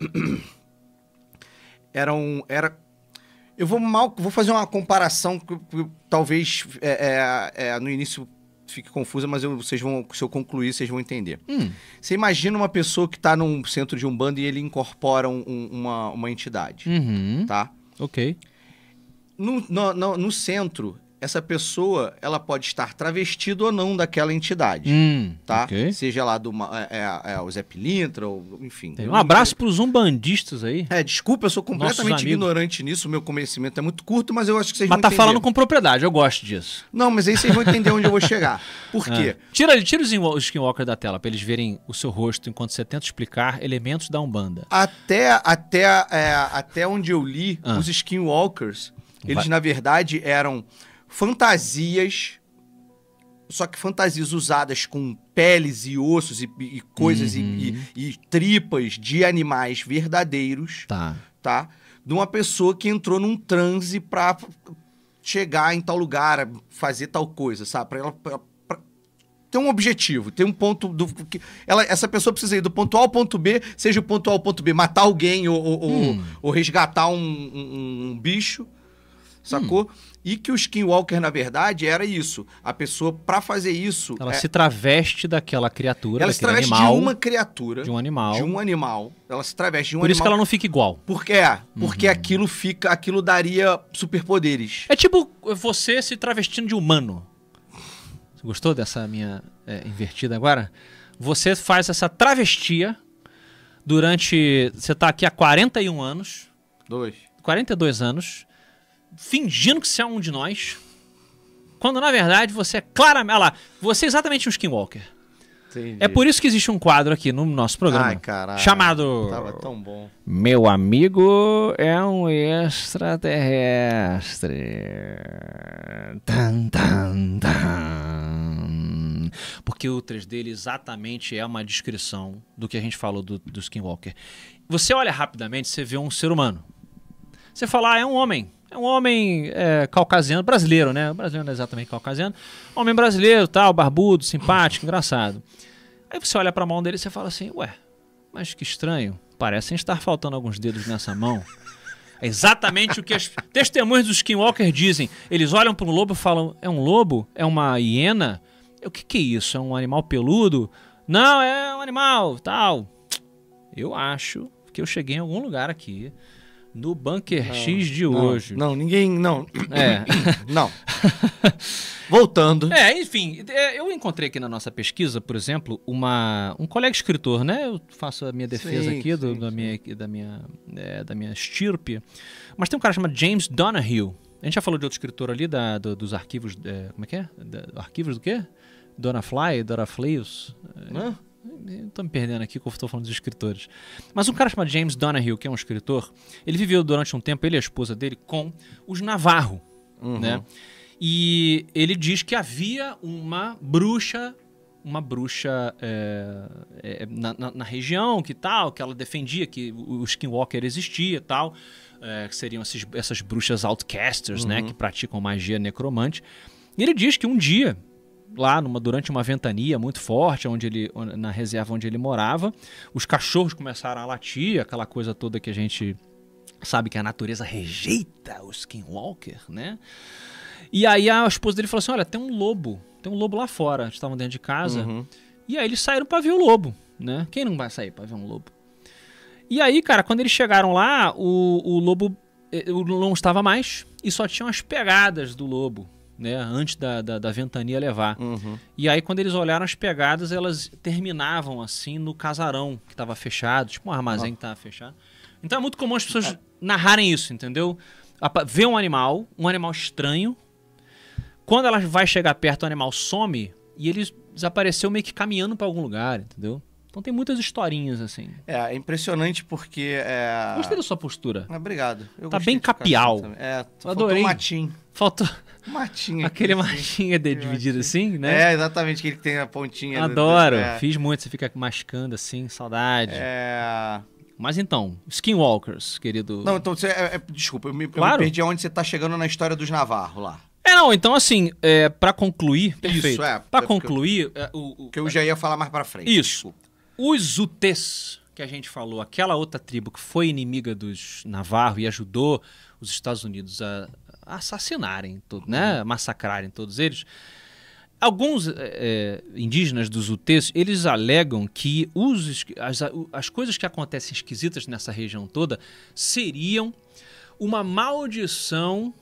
eram... Era, eu vou mal... Vou fazer uma comparação que, que talvez é, é, é no início fique confusa, mas eu, vocês vão, se eu concluir, vocês vão entender. Hum. Você imagina uma pessoa que está num centro de um bando e ele incorpora um, um, uma, uma entidade, uhum. tá? Ok. No, no, no, no centro, essa pessoa ela pode estar travestida ou não daquela entidade, hum, tá? Okay. Seja lá do é, é, é, o Zé Pilintra, ou enfim. Um abraço para os umbandistas aí. É, desculpa, eu sou completamente ignorante nisso, o meu conhecimento é muito curto, mas eu acho que vocês mas vão tá entender. falando com propriedade, eu gosto disso. Não, mas aí vocês vão entender onde eu vou chegar. Por quê? Ah. Tira, tira os Skinwalker da tela, para eles verem o seu rosto enquanto você tenta explicar elementos da Umbanda. Até, até, é, até onde eu li, ah. os Skinwalkers, eles Vai. na verdade eram fantasias, só que fantasias usadas com peles e ossos e, e coisas uhum. e, e, e, tripas de animais verdadeiros, tá. tá? De uma pessoa que entrou num transe pra chegar em tal lugar, fazer tal coisa, sabe? Pra ela pra, pra ter um objetivo, ter um ponto do que ela, essa pessoa precisa ir do ponto A ao ponto B, seja o ponto A ao ponto B, matar alguém ou, ou, Hum. ou resgatar um, um- um bicho, sacou? Hum. E que o Skinwalker, na verdade, era isso. A pessoa, pra fazer isso, Ela é- se traveste daquela criatura, ela se traveste animal, de uma criatura, de um animal. de um animal. Ela se traveste de um Por isso que animal. ela não fica igual. Porque é, porque Uhum. aquilo fica, aquilo daria superpoderes. É tipo você se travestindo de humano. Você gostou dessa minha é, invertida agora? Você faz essa travestia durante. Você tá aqui há 41 anos, Dois. 42 anos, fingindo que você é um de nós. Quando na verdade você é claramente. Olha lá, você é exatamente um Skinwalker. Entendi. É por isso que existe um quadro aqui no nosso programa. Ai, caralho. chamado. Tava tão bom. Meu amigo é um extraterrestre. Tan, tan, tan. Porque o 3 dele exatamente é uma descrição do que a gente falou do, do Skinwalker. Você olha rapidamente, você vê um ser humano. Você fala, ah, é um homem. É um homem é, caucasiano, brasileiro, né? Brasileiro não é exatamente caucasiano. Homem brasileiro, tal, barbudo, simpático, engraçado. Aí você olha pra mão dele e você fala assim, ué, mas que estranho. Parecem estar faltando alguns dedos nessa mão. É exatamente o que as testemunhas do Skinwalker dizem. Eles olham para um lobo e falam: é um lobo? É uma hiena? O que, que é isso? É um animal peludo? Não, é um animal, tal. Eu acho que eu cheguei em algum lugar aqui no Bunker X de Não, hoje. Não, ninguém. Não. É. Não. Voltando. É, enfim, é, eu encontrei aqui na nossa pesquisa, por exemplo, uma, um colega escritor, né? Eu faço a minha defesa Sim, aqui do- sim, da, sim. minha, da, minha, é, da minha estirpe. Mas tem um cara chamado James Donahue. A gente já falou de outro escritor ali, da, do- dos arquivos. é, como é que é? Da- arquivos do quê? Dona Fly, Dora Fleios. Hã? Tô me perdendo aqui que eu tô falando dos escritores. Mas um cara chamado James Donahue, que é um escritor, ele viveu durante um tempo, ele e a esposa dele, com os Navarro, Uhum. né? E ele diz que havia uma bruxa, uma bruxa é, é, na, na- na região, que tal, que ela defendia que o Skinwalker existia e tal, é, que seriam esses- essas bruxas outcasters, né, que praticam magia necromante. E ele diz que um dia, lá numa, durante uma ventania muito forte, onde ele, na reserva onde ele morava, os cachorros começaram a latir, aquela coisa toda que a gente sabe que a natureza rejeita o Skinwalker, né? E aí a esposa dele falou assim: olha, tem um lobo, tem um lobo lá fora. Eles estavam dentro de casa. Uhum. E aí eles saíram pra ver o lobo, né? Quem não vai sair pra ver um lobo? E aí, cara, quando eles chegaram lá, o, o lobo eh, o lobo não estava mais e só tinham as pegadas do lobo, né? Antes da, da, da ventania levar. Uhum. E aí, quando eles olharam as pegadas, elas terminavam assim no casarão que estava fechado, tipo um armazém que estava fechado. Então é muito comum as pessoas narrarem isso, entendeu? Vê um animal, um animal estranho. Quando ela vai chegar perto, o animal some e ele desapareceu meio que caminhando para algum lugar, entendeu? Então tem muitas historinhas assim. É, é impressionante porque. É... Gostei da sua postura. Ah, obrigado. Eu Tá bem capial. É, faltou Adorei. um matinho. Faltou matinho. aquele assim. de, Aquele dividido matinho. assim, né? É, exatamente, aquele que tem a pontinha. do- do- Adoro. É. Fiz muito, você fica mascando assim, saudade. É... Mas então, Skinwalkers, querido. Não, então você. é- é- desculpa, eu me, eu me Claro. perdi aonde você tá chegando na história dos Navarro lá. É, não, então assim, é, para concluir, perfeito. é, Pra é concluir, é, o, o- Que eu já ia falar mais pra frente. Isso. desculpa. Os Utes que a gente falou, aquela outra tribo que foi inimiga dos Navarro e ajudou os Estados Unidos a, assassinarem, todo, né, massacrarem todos eles. Alguns é, indígenas dos Utes, eles alegam que os, as, as coisas que acontecem esquisitas nessa região toda seriam uma maldição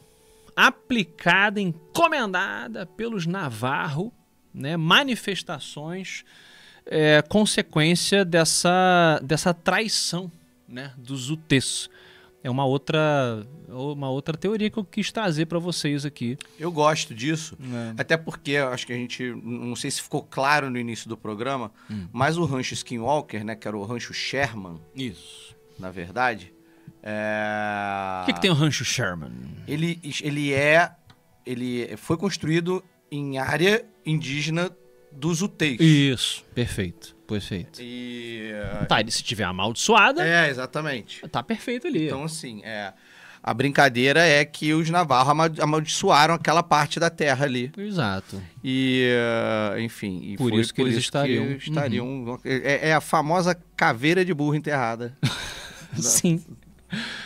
aplicada, encomendada pelos Navarro, né, manifestações é, consequência dessa, dessa traição né, dos UTs. É uma outra, uma outra teoria que eu quis trazer para vocês aqui. Eu gosto disso. É. Até porque acho que a gente. Não sei se ficou claro no início do programa, Hum. mas o rancho Skinwalker, né? Que era o rancho Sherman, Isso. na verdade. É... O que, que tem o Rancho Sherman? Ele, ele é. Ele foi construído em área indígena dos UTs. Isso, perfeito, perfeito. E. Tá, e se tiver amaldiçoada, É, exatamente. tá perfeito ali. Então, assim, é. A brincadeira é que os navarros ama- amaldiçoaram aquela parte da terra ali. Exato. E, eh, enfim. e Por foi isso que eles estariam. Uhum. estariam- é, é a famosa caveira de burro enterrada. Sim.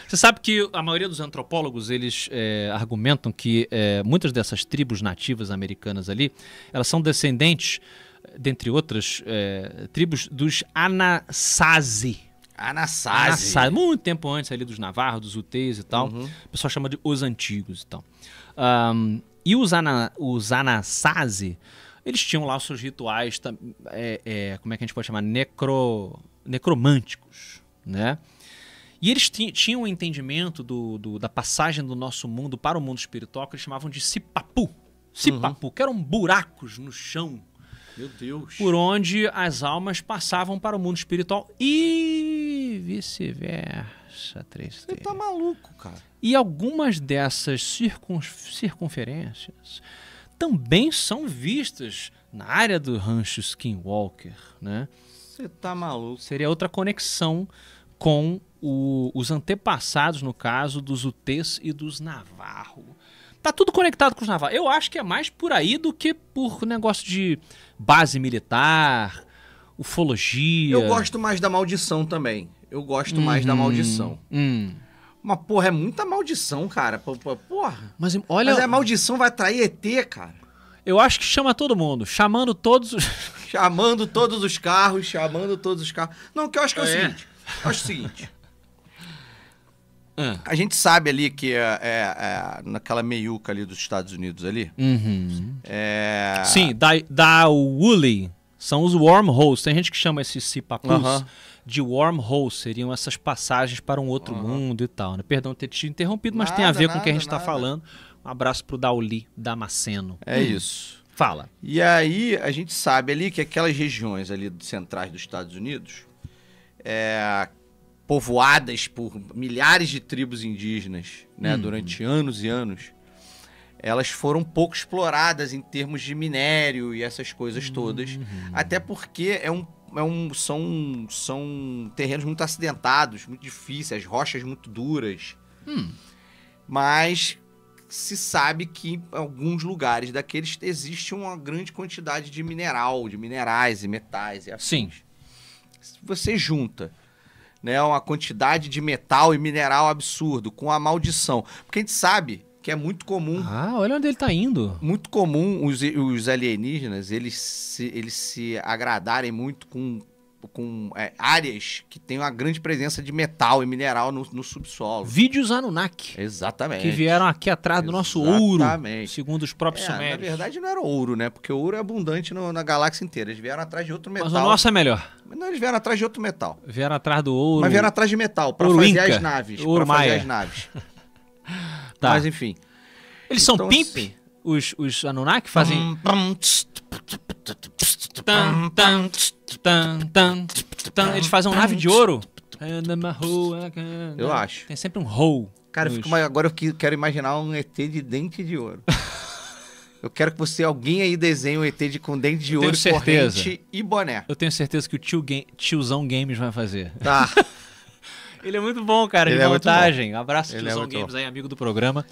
Você sabe que a maioria dos antropólogos eles é, argumentam que é, muitas dessas tribos nativas americanas ali, elas são descendentes, dentre outras é, tribos dos Anasazi. Anasazi. Anasazi, muito tempo antes ali dos Navarros, dos Uteis e tal. Uhum. O pessoal chama de os antigos e tal. Ahn, e os, ana, os Anasazi, eles tinham lá os seus rituais, é, é, como é que a gente pode chamar? Necro, necromânticos, né? E eles ti- tinham um entendimento do, do- da passagem do nosso mundo para o mundo espiritual que eles chamavam de Sipapu. Sipapu, que eram buracos no chão Meu Deus. por onde as almas passavam para o mundo espiritual e vice-versa. Você tá maluco, cara. E algumas dessas circun- circunferências também são vistas na área do rancho Skinwalker, né? Você tá maluco. Seria outra conexão com o- os antepassados, no caso, dos Utés e dos Navarro. Tá tudo conectado com os Navarro. Eu acho que é mais por aí do que por negócio de base militar, ufologia. Eu gosto mais da maldição também. Eu gosto mais da Uhum. maldição. Hum. Mas, porra, é muita maldição, cara. Porra. Mas olha, Mas a maldição vai atrair ET, cara. eu acho que chama todo mundo, chamando todos os. Chamando todos os carros, chamando todos os carros. Não, o que eu acho que é o É. seguinte. Acho o seguinte. Ah. A gente sabe ali que é, é- é naquela meiuca ali dos Estados Unidos ali. Uhum. É. Sim, da, da Woolly são os wormholes. Tem gente que chama esses cipapus Aham. de wormholes. Seriam essas passagens para um outro mundo e tal. Né? Perdão ter te interrompido, mas tem a Nada, ver com o que a nada, gente está nada. falando. Um abraço pro Dauli Damasceno. É isso. Fala. E aí a gente sabe ali que aquelas regiões ali centrais dos Estados Unidos, é, povoadas por milhares de tribos indígenas, né, Uhum. durante anos e anos, elas foram pouco exploradas em termos de minério e essas coisas todas, Uhum. até porque é um, é um, são, são terrenos muito acidentados, muito difíceis, as rochas muito duras. Hum. Mas se sabe que em alguns lugares daqueles existe uma grande quantidade de mineral, de minerais e metais e afins. Sim. Você junta né, uma quantidade de metal e mineral absurdo com a maldição, porque a gente sabe que é muito comum Ah, olha onde ele tá indo. muito comum os, os alienígenas eles se, eles se agradarem muito com, com é, áreas que têm uma grande presença de metal e mineral no, no subsolo. Vídeos Anunnaki. Exatamente. Que vieram aqui atrás do nosso ouro, Exatamente. segundo os próprios É, na sumérios. verdade não era ouro, né? Porque o ouro é abundante no- na galáxia inteira. Eles vieram atrás de outro metal. Mas o nosso é melhor. Mas Não, eles vieram atrás de outro metal. Vieram atrás do ouro. Mas vieram atrás de metal pra Ouro fazer Inca. as naves. Ouro pra fazer as naves. Tá. Mas enfim. Eles são Então, pimp? assim- Os, os Anunnaki fazem. Tan, tan, tan. Eles fazem uma nave de ouro. Eu acho. Tem sempre um roll. Cara, nos- agora eu que- quero imaginar um ET de dente de ouro. eu quero que você, alguém aí desenhe um ET de, com dente de Eu ouro, certeza. corrente e boné. Eu tenho certeza que o tio Ga- tiozão Games vai fazer. Tá. Ele é muito bom, cara, Ele de é montagem. Abraço, Ele é tiozão muito Games aí, amigo do programa.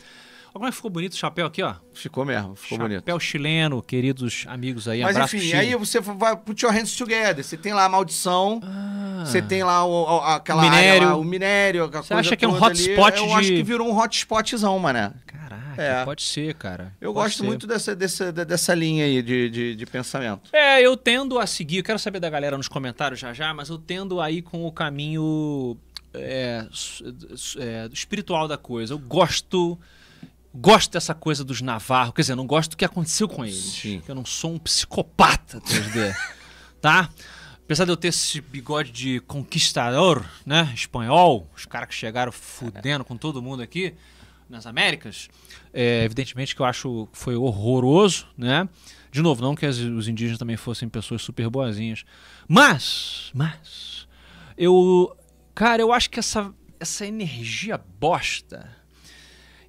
Como é que ficou bonito o chapéu aqui, ó. Ficou mesmo, ficou chapéu bonito. chileno, queridos amigos aí. Mas enfim, aí você vai put your hands together. Você tem lá a maldição, Ah. você tem lá o, o- aquela O minério. área o minério, Você acha que é um hotspot Eu acho de- que virou um hotspotzão, mané. Caraca, É. pode ser, cara. Eu Pode gosto ser. muito dessa, dessa, dessa linha aí de, de, de pensamento. É, eu tendo a seguir, eu quero saber da galera nos comentários já já, mas eu tendo a ir com o caminho é, s- é, espiritual da coisa. Eu gosto gosto dessa coisa dos Navarro, quer dizer, não gosto do que aconteceu com eles. Sim. Eu não sou um psicopata 3D, tá? Apesar de eu ter esse bigode de conquistador, né, espanhol, os caras que chegaram fudendo com todo mundo aqui nas Américas, é, evidentemente que eu acho que foi horroroso, né? De novo, não que as- os indígenas também fossem pessoas super boazinhas, mas, mas, eu, cara, eu acho que essa, essa energia bosta,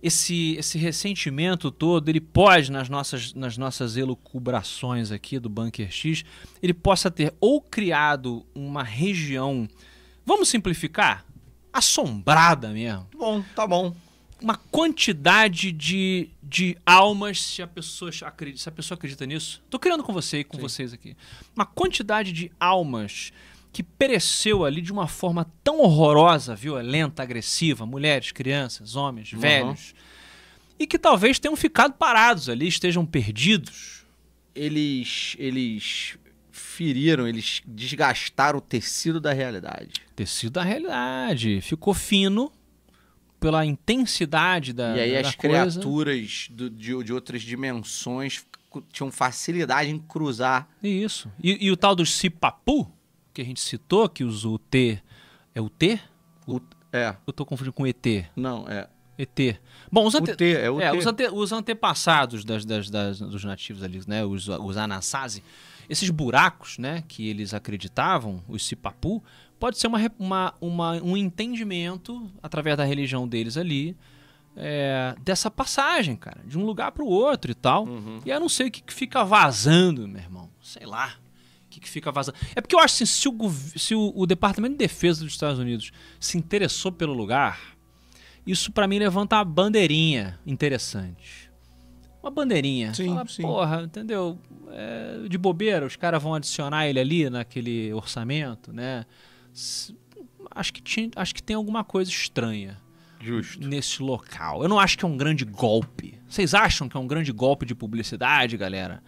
esse, esse ressentimento todo, ele pode, nas nossas, nas nossas elucubrações aqui do Bunker X, ele possa ter ou criado uma região, vamos simplificar, assombrada mesmo. Bom, tá bom. uma quantidade de, de almas, se a, pessoa acredita, se a pessoa acredita nisso. Tô criando com você e com Sim. vocês aqui. Uma quantidade de almas que pereceu ali de uma forma tão horrorosa, violenta, agressiva, mulheres, crianças, homens, uhum. velhos, e que talvez tenham ficado parados ali, estejam perdidos. Eles, eles feriram, eles desgastaram o tecido da realidade. Tecido da realidade. Ficou fino pela intensidade da E aí da as coisa. criaturas do, de, de outras dimensões tinham facilidade em cruzar. Isso. E, e o tal dos Cipapu, que a gente citou, que usa o T. É o T? O, é. Eu tô confundindo com ET. Não, é. ET. Bom, os, ante... T, é é. Os, ante... os antepassados das, das, das, dos nativos ali, né? Os, os Anasazi, esses buracos, né, que eles acreditavam, os Cipapu, pode ser uma, uma, uma, um entendimento, através da religião deles ali, é, dessa passagem, cara, de um lugar para o outro e tal. Uhum. E eu não sei o que, que fica vazando, meu irmão. Sei lá. Que, que fica vazando. É porque eu acho assim, se, o, se o, o Departamento de Defesa dos Estados Unidos se interessou pelo lugar, isso para mim levanta uma bandeirinha interessante uma bandeirinha. Sim, Fala, sim. Porra, entendeu? É, de bobeira, os caras vão adicionar ele ali naquele orçamento, né? Acho que, tinha, acho que tem alguma coisa estranha. Justo. Nesse local. Eu não acho que é um grande golpe. Vocês acham que é um grande golpe de publicidade, galera?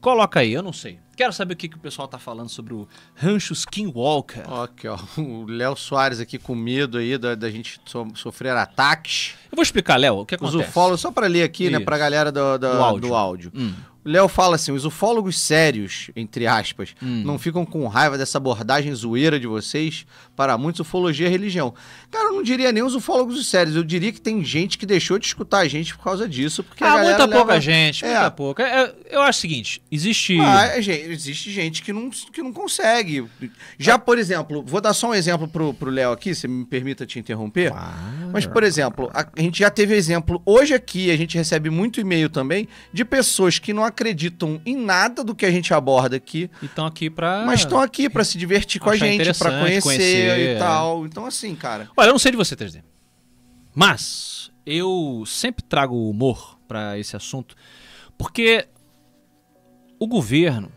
Coloca aí, eu não sei. Quero saber o que, que o pessoal tá falando sobre o Rancho Skinwalker. Ok, ó. O Léo Soares aqui com medo aí da, da gente so, sofrer ataques. Eu vou explicar, Léo, o que acontece. Os ufólogos, só para ler aqui, né, Isso. né, pra galera do, do, do áudio. Do áudio. Hum. O Léo fala assim: os ufólogos sérios, entre aspas, hum. não ficam com raiva dessa abordagem zoeira de vocês? Para muitos, ufologia é religião. Cara, eu não diria nem os ufólogos sérios, eu diria que tem gente que deixou de escutar a gente por causa disso. Porque ah, muita leva... pouca gente, é. muita pouca. É, eu acho o seguinte: existe. Ah, existe gente que não, que não consegue. Já, por exemplo, vou dar só um exemplo pro, pro Léo aqui, se me permita te interromper. Claro. Mas, por exemplo, a, a gente já teve exemplo. Hoje aqui a gente recebe muito e-mail também de pessoas que não acreditam em nada do que a gente aborda aqui. E estão aqui para Mas estão aqui para se divertir com a gente, para conhecer, conhecer, e é. tal. Então, assim, cara. Olha, eu não sei de você, 3D. Mas eu sempre trago humor para esse assunto, porque o governo,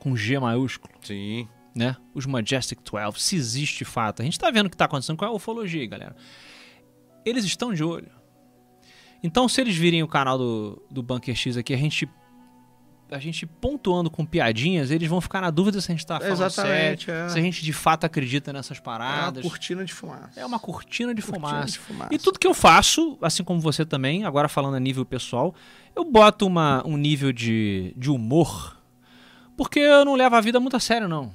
com G maiúsculo. Sim. Né? Os Majestic 12, se existe fato. A gente está vendo o que está acontecendo com a ufologia, galera. Eles estão de olho. Então, se eles virem o canal do, do Bunker X aqui, a gente a gente pontuando com piadinhas, eles vão ficar na dúvida se a gente tá falando Exatamente, sério, é. se a gente de fato acredita nessas paradas. É uma cortina de fumaça. É uma cortina de, cortina fumaça. de fumaça. E tudo que eu faço, assim como você também, agora falando a nível pessoal, eu boto uma, um nível de, de humor, porque eu não levo a vida muito a sério, não.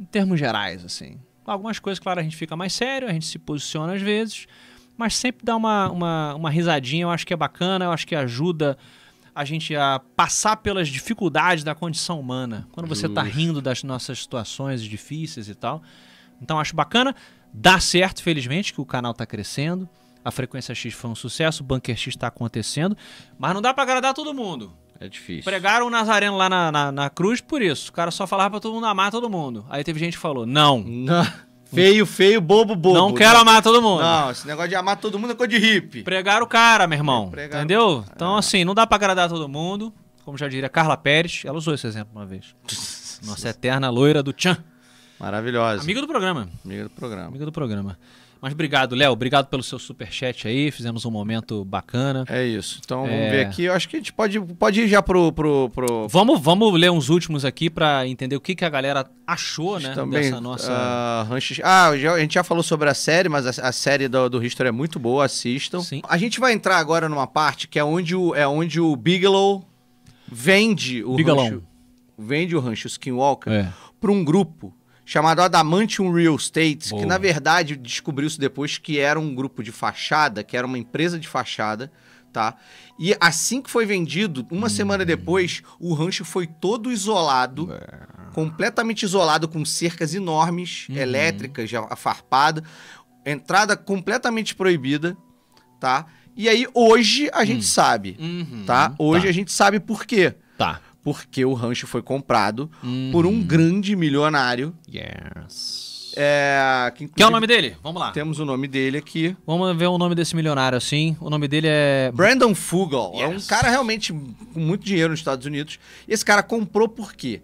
Em termos gerais, assim. Algumas coisas, claro, a gente fica mais sério, a gente se posiciona às vezes, mas sempre dá uma, uma, uma risadinha, eu acho que é bacana, eu acho que ajuda a gente a passar pelas dificuldades da condição humana. Quando você está rindo das nossas situações difíceis e tal. Então acho bacana. Dá certo, felizmente, que o canal está crescendo. A Frequência X foi um sucesso, o Bunker X está acontecendo. Mas não dá para agradar todo mundo. É difícil. Pregaram o Nazareno lá na, na, na, cruz por isso. O cara só falava pra todo mundo amar todo mundo. Aí teve gente que falou: não. Não. Feio, feio, bobo, bobo. Não quero amar todo mundo. Não, esse negócio de amar todo mundo é coisa de hippie. Pregar o cara, meu irmão. Entendeu? Então, assim, não dá pra agradar todo mundo. Como já diria Carla Pérez, ela usou esse exemplo uma vez. Nossa eterna loira do Tchan. Maravilhosa. Amiga do programa. Amiga do programa. Amiga do programa. Mas obrigado, Léo. Obrigado pelo seu super chat aí. Fizemos um momento bacana. É isso. Então vamos é... ver aqui. Eu acho que a gente pode, pode ir já pro. pro, pro... Vamos, vamos ler uns últimos aqui para entender o que, que a galera achou, né? Também, dessa nossa. Uh, ah, já, a gente já falou sobre a série, mas a, a série do, do History é muito boa. Assistam. Sim. A gente vai entrar agora numa parte que é onde o, é onde o Bigelow vende o Bigelow. rancho. Vende o rancho Skinwalker é. para um grupo chamado Adamantium Real Estate, Boa. que na verdade descobriu-se depois que era um grupo de fachada, que era uma empresa de fachada, tá? E assim que foi vendido, uma hum. semana depois, o rancho foi todo isolado, é. completamente isolado, com cercas enormes, uhum. elétricas, afarpada, entrada completamente proibida, tá? E aí hoje a gente hum. sabe, uhum. tá? Hoje tá. a gente sabe por quê. Tá porque o rancho foi comprado uhum. por um grande milionário. Yes. É, que, que é o nome dele? Vamos lá. Temos o nome dele aqui. Vamos ver o nome desse milionário assim. O nome dele é. Brandon Fugel. Yes. É um cara realmente com muito dinheiro nos Estados Unidos. E esse cara comprou por quê?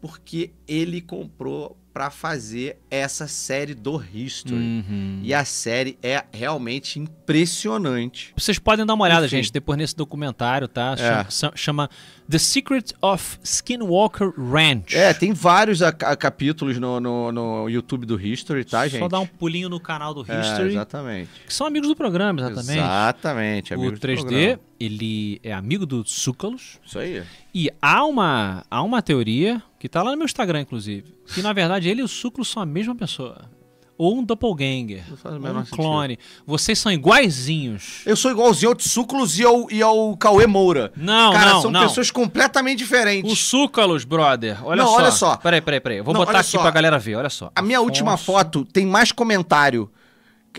Porque ele comprou para fazer essa série do History. Uhum. E a série é realmente impressionante. Vocês podem dar uma olhada, Enfim. gente, depois nesse documentário, tá? É. Chama, chama The Secret of Skinwalker Ranch. É, tem vários a- a- capítulos no, no, no YouTube do History, tá, gente? Só dá um pulinho no canal do É, History, exatamente. que são amigos do programa, exatamente. Exatamente. O amigos do 3D, programa. ele é amigo do Tsoukalos. Isso aí. E há uma, há uma teoria, que tá lá no meu Instagram, inclusive, que na verdade ele e o Tsoukalos são a mesma pessoa. Ou um doppelganger, ou um sentido. clone. Vocês são iguaizinhos. Eu sou igualzinho ao Tsúculos e ao, e ao Cauê Moura. Não, Cara, não, são não. pessoas completamente diferentes. O Súcalos, brother. Olha Não, só. olha só. Peraí, peraí, peraí. Eu vou Não, botar aqui só. pra galera ver, olha só. A minha Afonso. última foto tem mais comentário.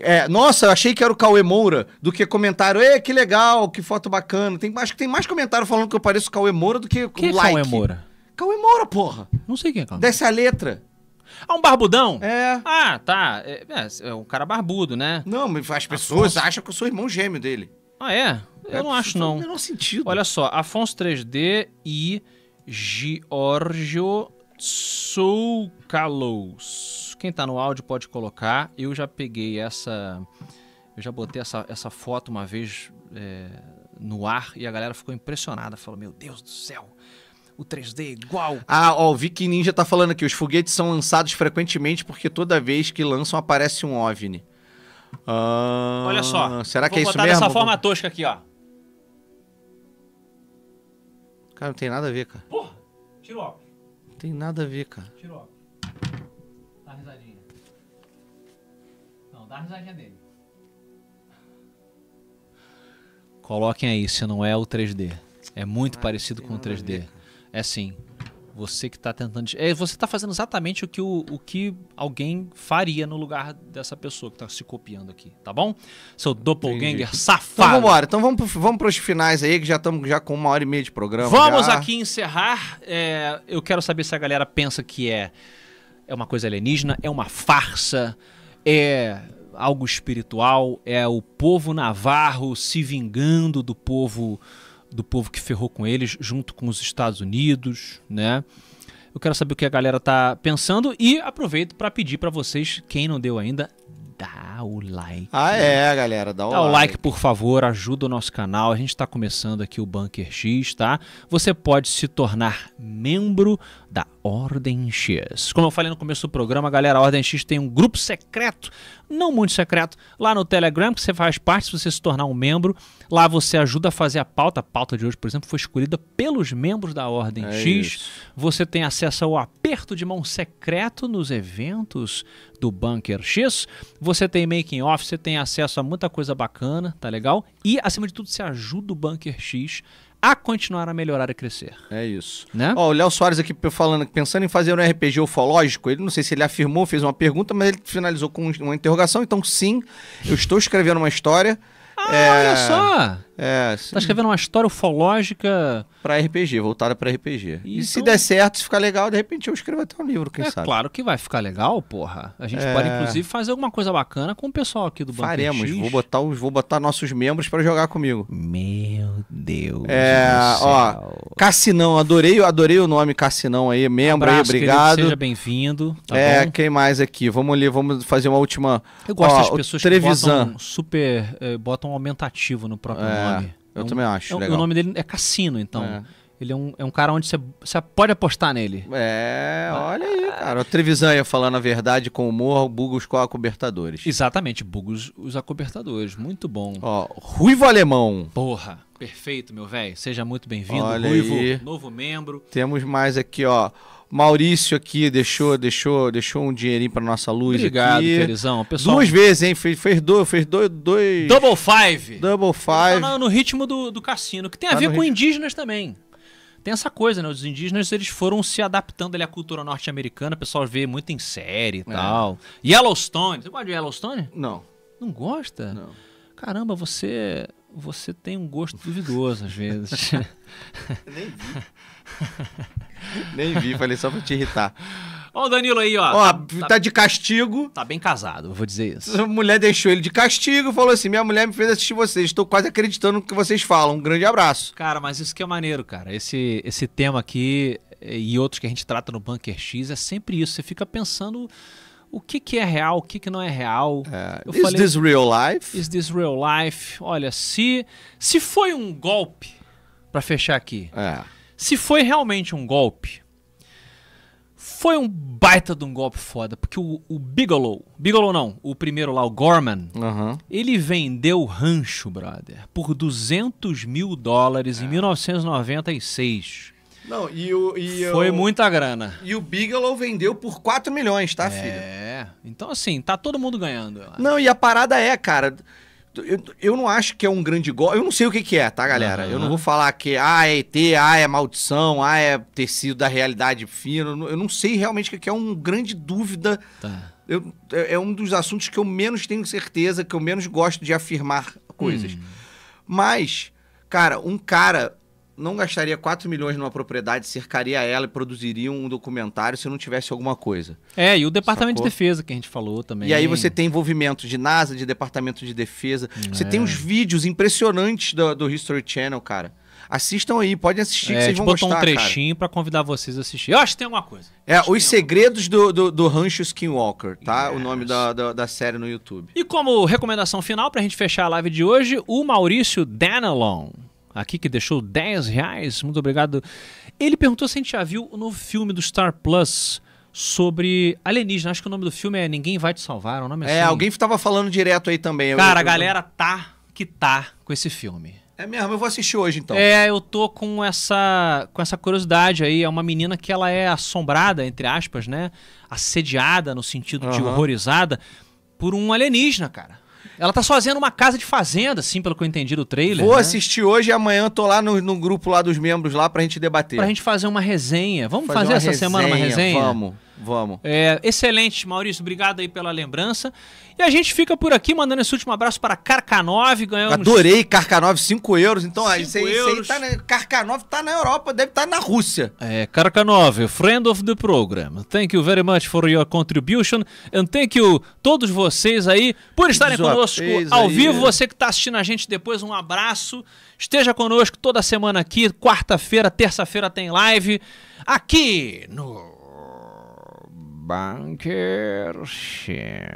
É, nossa, eu achei que era o Cauê Moura do que comentário. Ê, que legal, que foto bacana. Tem, acho que tem mais comentário falando que eu pareço o Cauê Moura do que Quem é like. Cauê Moura? Cauê Moura, porra. Não sei quem é Cauê. Desce a letra. Ah, um barbudão? É. Ah, tá. É, é, é um cara barbudo, né? Não, mas as pessoas acham que eu sou irmão gêmeo dele. Ah, é? Eu não acho, Não não. menor sentido. Olha só, Afonso 3D e Giorgio Soukalos. Quem tá no áudio pode colocar. Eu já peguei essa. Eu já botei essa, essa foto uma vez é, no ar e a galera ficou impressionada. Falou: Meu Deus do céu, o 3D é igual. Ah, ó, o Viking Ninja tá falando aqui, os foguetes são lançados frequentemente porque toda vez que lançam aparece um OVNI. Ah, Olha só. Será que é vou isso botar mesmo? dessa forma tosca aqui, ó. Cara, não tem nada a ver, cara. Porra, tira o óculos, Não tem nada a ver, cara. tira o óculos. Dá uma risadinha. Não, dá uma risadinha dele. Coloquem aí se não é o 3D. É muito parecido com o nada a 3D. É sim. Você que tá tentando. É, você tá fazendo exatamente o que, o, o que alguém faria no lugar dessa pessoa que tá se copiando aqui, tá bom? Seu doppelganger Então safado. vamos embora. Então vamos, vamos pros finais aí, que já estamos já com uma hora e meia de programa. Vamos já. aqui encerrar. É, eu quero saber se a galera pensa que é, é uma coisa alienígena, é uma farsa, é algo espiritual, é o povo navarro se vingando do povo do povo que ferrou com eles, junto com os Estados Unidos, né? Eu quero saber o que a galera tá pensando e aproveito para pedir para vocês, quem não deu ainda, dá o like. Ah, é, galera. Dá o, Dá o like, por favor, ajuda o nosso canal. A gente está começando aqui o Bunker X, tá? Você pode se tornar membro da Ordem X. Como eu falei no começo do programa, galera, a Ordem X tem um grupo secreto, não muito secreto, lá no Telegram, que você faz parte se você se tornar um membro. Lá você ajuda a fazer a pauta. A pauta de hoje, por exemplo, foi escolhida pelos membros da Ordem É X. isso. Você tem acesso ao aperto de mão secreto nos eventos do Bunker X. Você tem making off, você tem acesso a muita coisa bacana, tá legal? E acima de tudo, você ajuda o Bunker X a continuar a melhorar e crescer, É isso. né? Ó, o Léo Soares aqui falando, pensando em fazer um RPG ufológico, ele não sei se ele afirmou, fez uma pergunta, mas ele finalizou com uma interrogação, então sim, eu estou escrevendo uma história. Ah, é, olha só! É, Tá escrevendo uma história ufológica. pra RPG, voltada pra RPG. E se Então- der certo, se ficar legal, de repente eu escrevo até um livro, quem é sabe. claro que vai ficar legal, porra. A gente É. pode, inclusive, fazer alguma coisa bacana com o pessoal aqui do Bunker Faremos, X. vou botar, os, vou botar nossos membros pra jogar comigo. Meu Deus É, do céu. ó, Cassinão, adorei, adorei o nome Cassinão aí, membro aí, Abraço, querido, obrigado. seja bem-vindo. Tá é, bom? quem mais aqui? Vamos ali, vamos fazer uma última. Eu gosto Ó, das pessoas que botam super. eh, botam um aumentativo no próprio É, nome. eu É um- também acho é. O nome dele é Cassino, então. É. Ele é um, é um cara onde você, pode apostar nele. É, olha aí, cara. O Trevisan ia falando a verdade com humor, bugos com acobertadores. Exatamente, bugos os acobertadores. Muito bom. Ó, Ruivo Alemão. Porra, perfeito, meu velho. Seja muito bem-vindo, Ruivo, aí. novo membro. Temos mais aqui, ó. Maurício aqui deixou, deixou, deixou um dinheirinho pra nossa luz Obrigado, aqui. querizão. Pessoal, Duas vezes, hein? Fez, fez dois, fez dois, dois Double Five. double Tá five. no, no ritmo do, do cassino, que tem a Tá ver com ritmo. indígenas também. Tem essa coisa, né? Os indígenas eles foram se adaptando ali à cultura norte-americana. O pessoal vê muito em série e É. tal. Yellowstone. Você gosta de Yellowstone? Não, Não gosta? não. Caramba, você você tem um gosto duvidoso às vezes. Nem vi. Nem vi, falei só pra te irritar. Ó o Danilo aí, ó. Ó, tá, tá de castigo. tá bem casado, vou dizer isso. A mulher deixou ele de castigo e falou assim: Minha mulher me fez assistir vocês. Estou quase acreditando no que vocês falam. Um grande abraço. Cara, mas isso que é maneiro, cara. Esse, esse tema aqui eh, e outros que a gente trata no Bunker X é sempre isso. Você fica pensando o que, que é real, o que, que não é real. Eu Is falei, this real life? is this real life? Olha, se, se foi um golpe, pra fechar aqui, É. se foi realmente um golpe, foi um baita de um golpe foda, porque o, o Bigelow, Bigelow não, o primeiro lá, o Gorman, Aham. ele vendeu o rancho, brother, por 200 mil dólares É. em 1996. Não, e o. E Foi o, muita grana. E o Bigelow vendeu por 4 milhões, tá, filho? É, então assim, tá todo mundo ganhando. Não, e a parada é, cara. Eu, eu não acho que é um grande golpe. Eu não sei o que, que é, tá, galera? Aham. Eu não vou falar que ah, é ET, ah, é maldição, ah, é tecido da realidade fina. Eu não- sei realmente o que que é uma grande dúvida. Tá. Eu- é é um dos assuntos que eu menos tenho certeza, que eu menos gosto de afirmar coisas. Hum. Mas, cara, um cara não gastaria 4 milhões numa propriedade, cercaria ela e produziria um documentário se não tivesse alguma coisa. É, e o Departamento Sacou? de Defesa que a gente falou também. E aí você tem envolvimento de NASA, de Departamento de Defesa. Você tem uns vídeos impressionantes do, do History Channel, cara. Assistam aí, podem assistir É, que vocês vão botou gostar, um trechinho pra convidar vocês a assistir. Eu acho que tem alguma coisa. É, Os Segredos do, do, do Rancho Skinwalker, tá? O Yes. nome da, da, da série no YouTube. E como recomendação final, pra gente fechar a live de hoje, o Maurício Danelon, aqui que deixou 10 reais, muito obrigado. Ele perguntou se a gente já viu o novo filme do Star Plus sobre alienígena. Acho que o nome do filme é Ninguém Vai Te Salvar, é um nome É, assim. alguém tava falando direto aí também. Eu- Cara, a galera tá que tá com esse filme. É mesmo, eu vou assistir hoje então. É, eu tô com essa, com essa curiosidade aí. É uma menina que ela é assombrada, entre aspas, né? Assediada no sentido de Aham. horrorizada por um alienígena, cara. Ela tá sozinha numa casa de fazenda, assim, pelo que eu entendi do trailer. Vou né? assistir hoje e amanhã eu tô lá no, no grupo lá dos membros lá pra gente debater. Pra gente fazer uma resenha. Vamos fazer, uma essa semana uma resenha? Vamos, vamos. É, excelente, Maurício. Obrigado aí pela lembrança. E a gente fica por aqui mandando esse último abraço para Carcanove. Ganhamos Adorei Carcanov, 5 euros. Então, Cinco isso aí, isso aí euros. tá na, Carcanov tá na Europa, deve estar na Rússia. É, Karkanov, friend of the program. Thank you very much for your contribution and thank you todos vocês aí por estarem conosco ao aí. vivo. Você que está assistindo a gente depois, um abraço. Esteja conosco toda semana aqui, quarta-feira, terça-feira tem live aqui no Bunker Shares.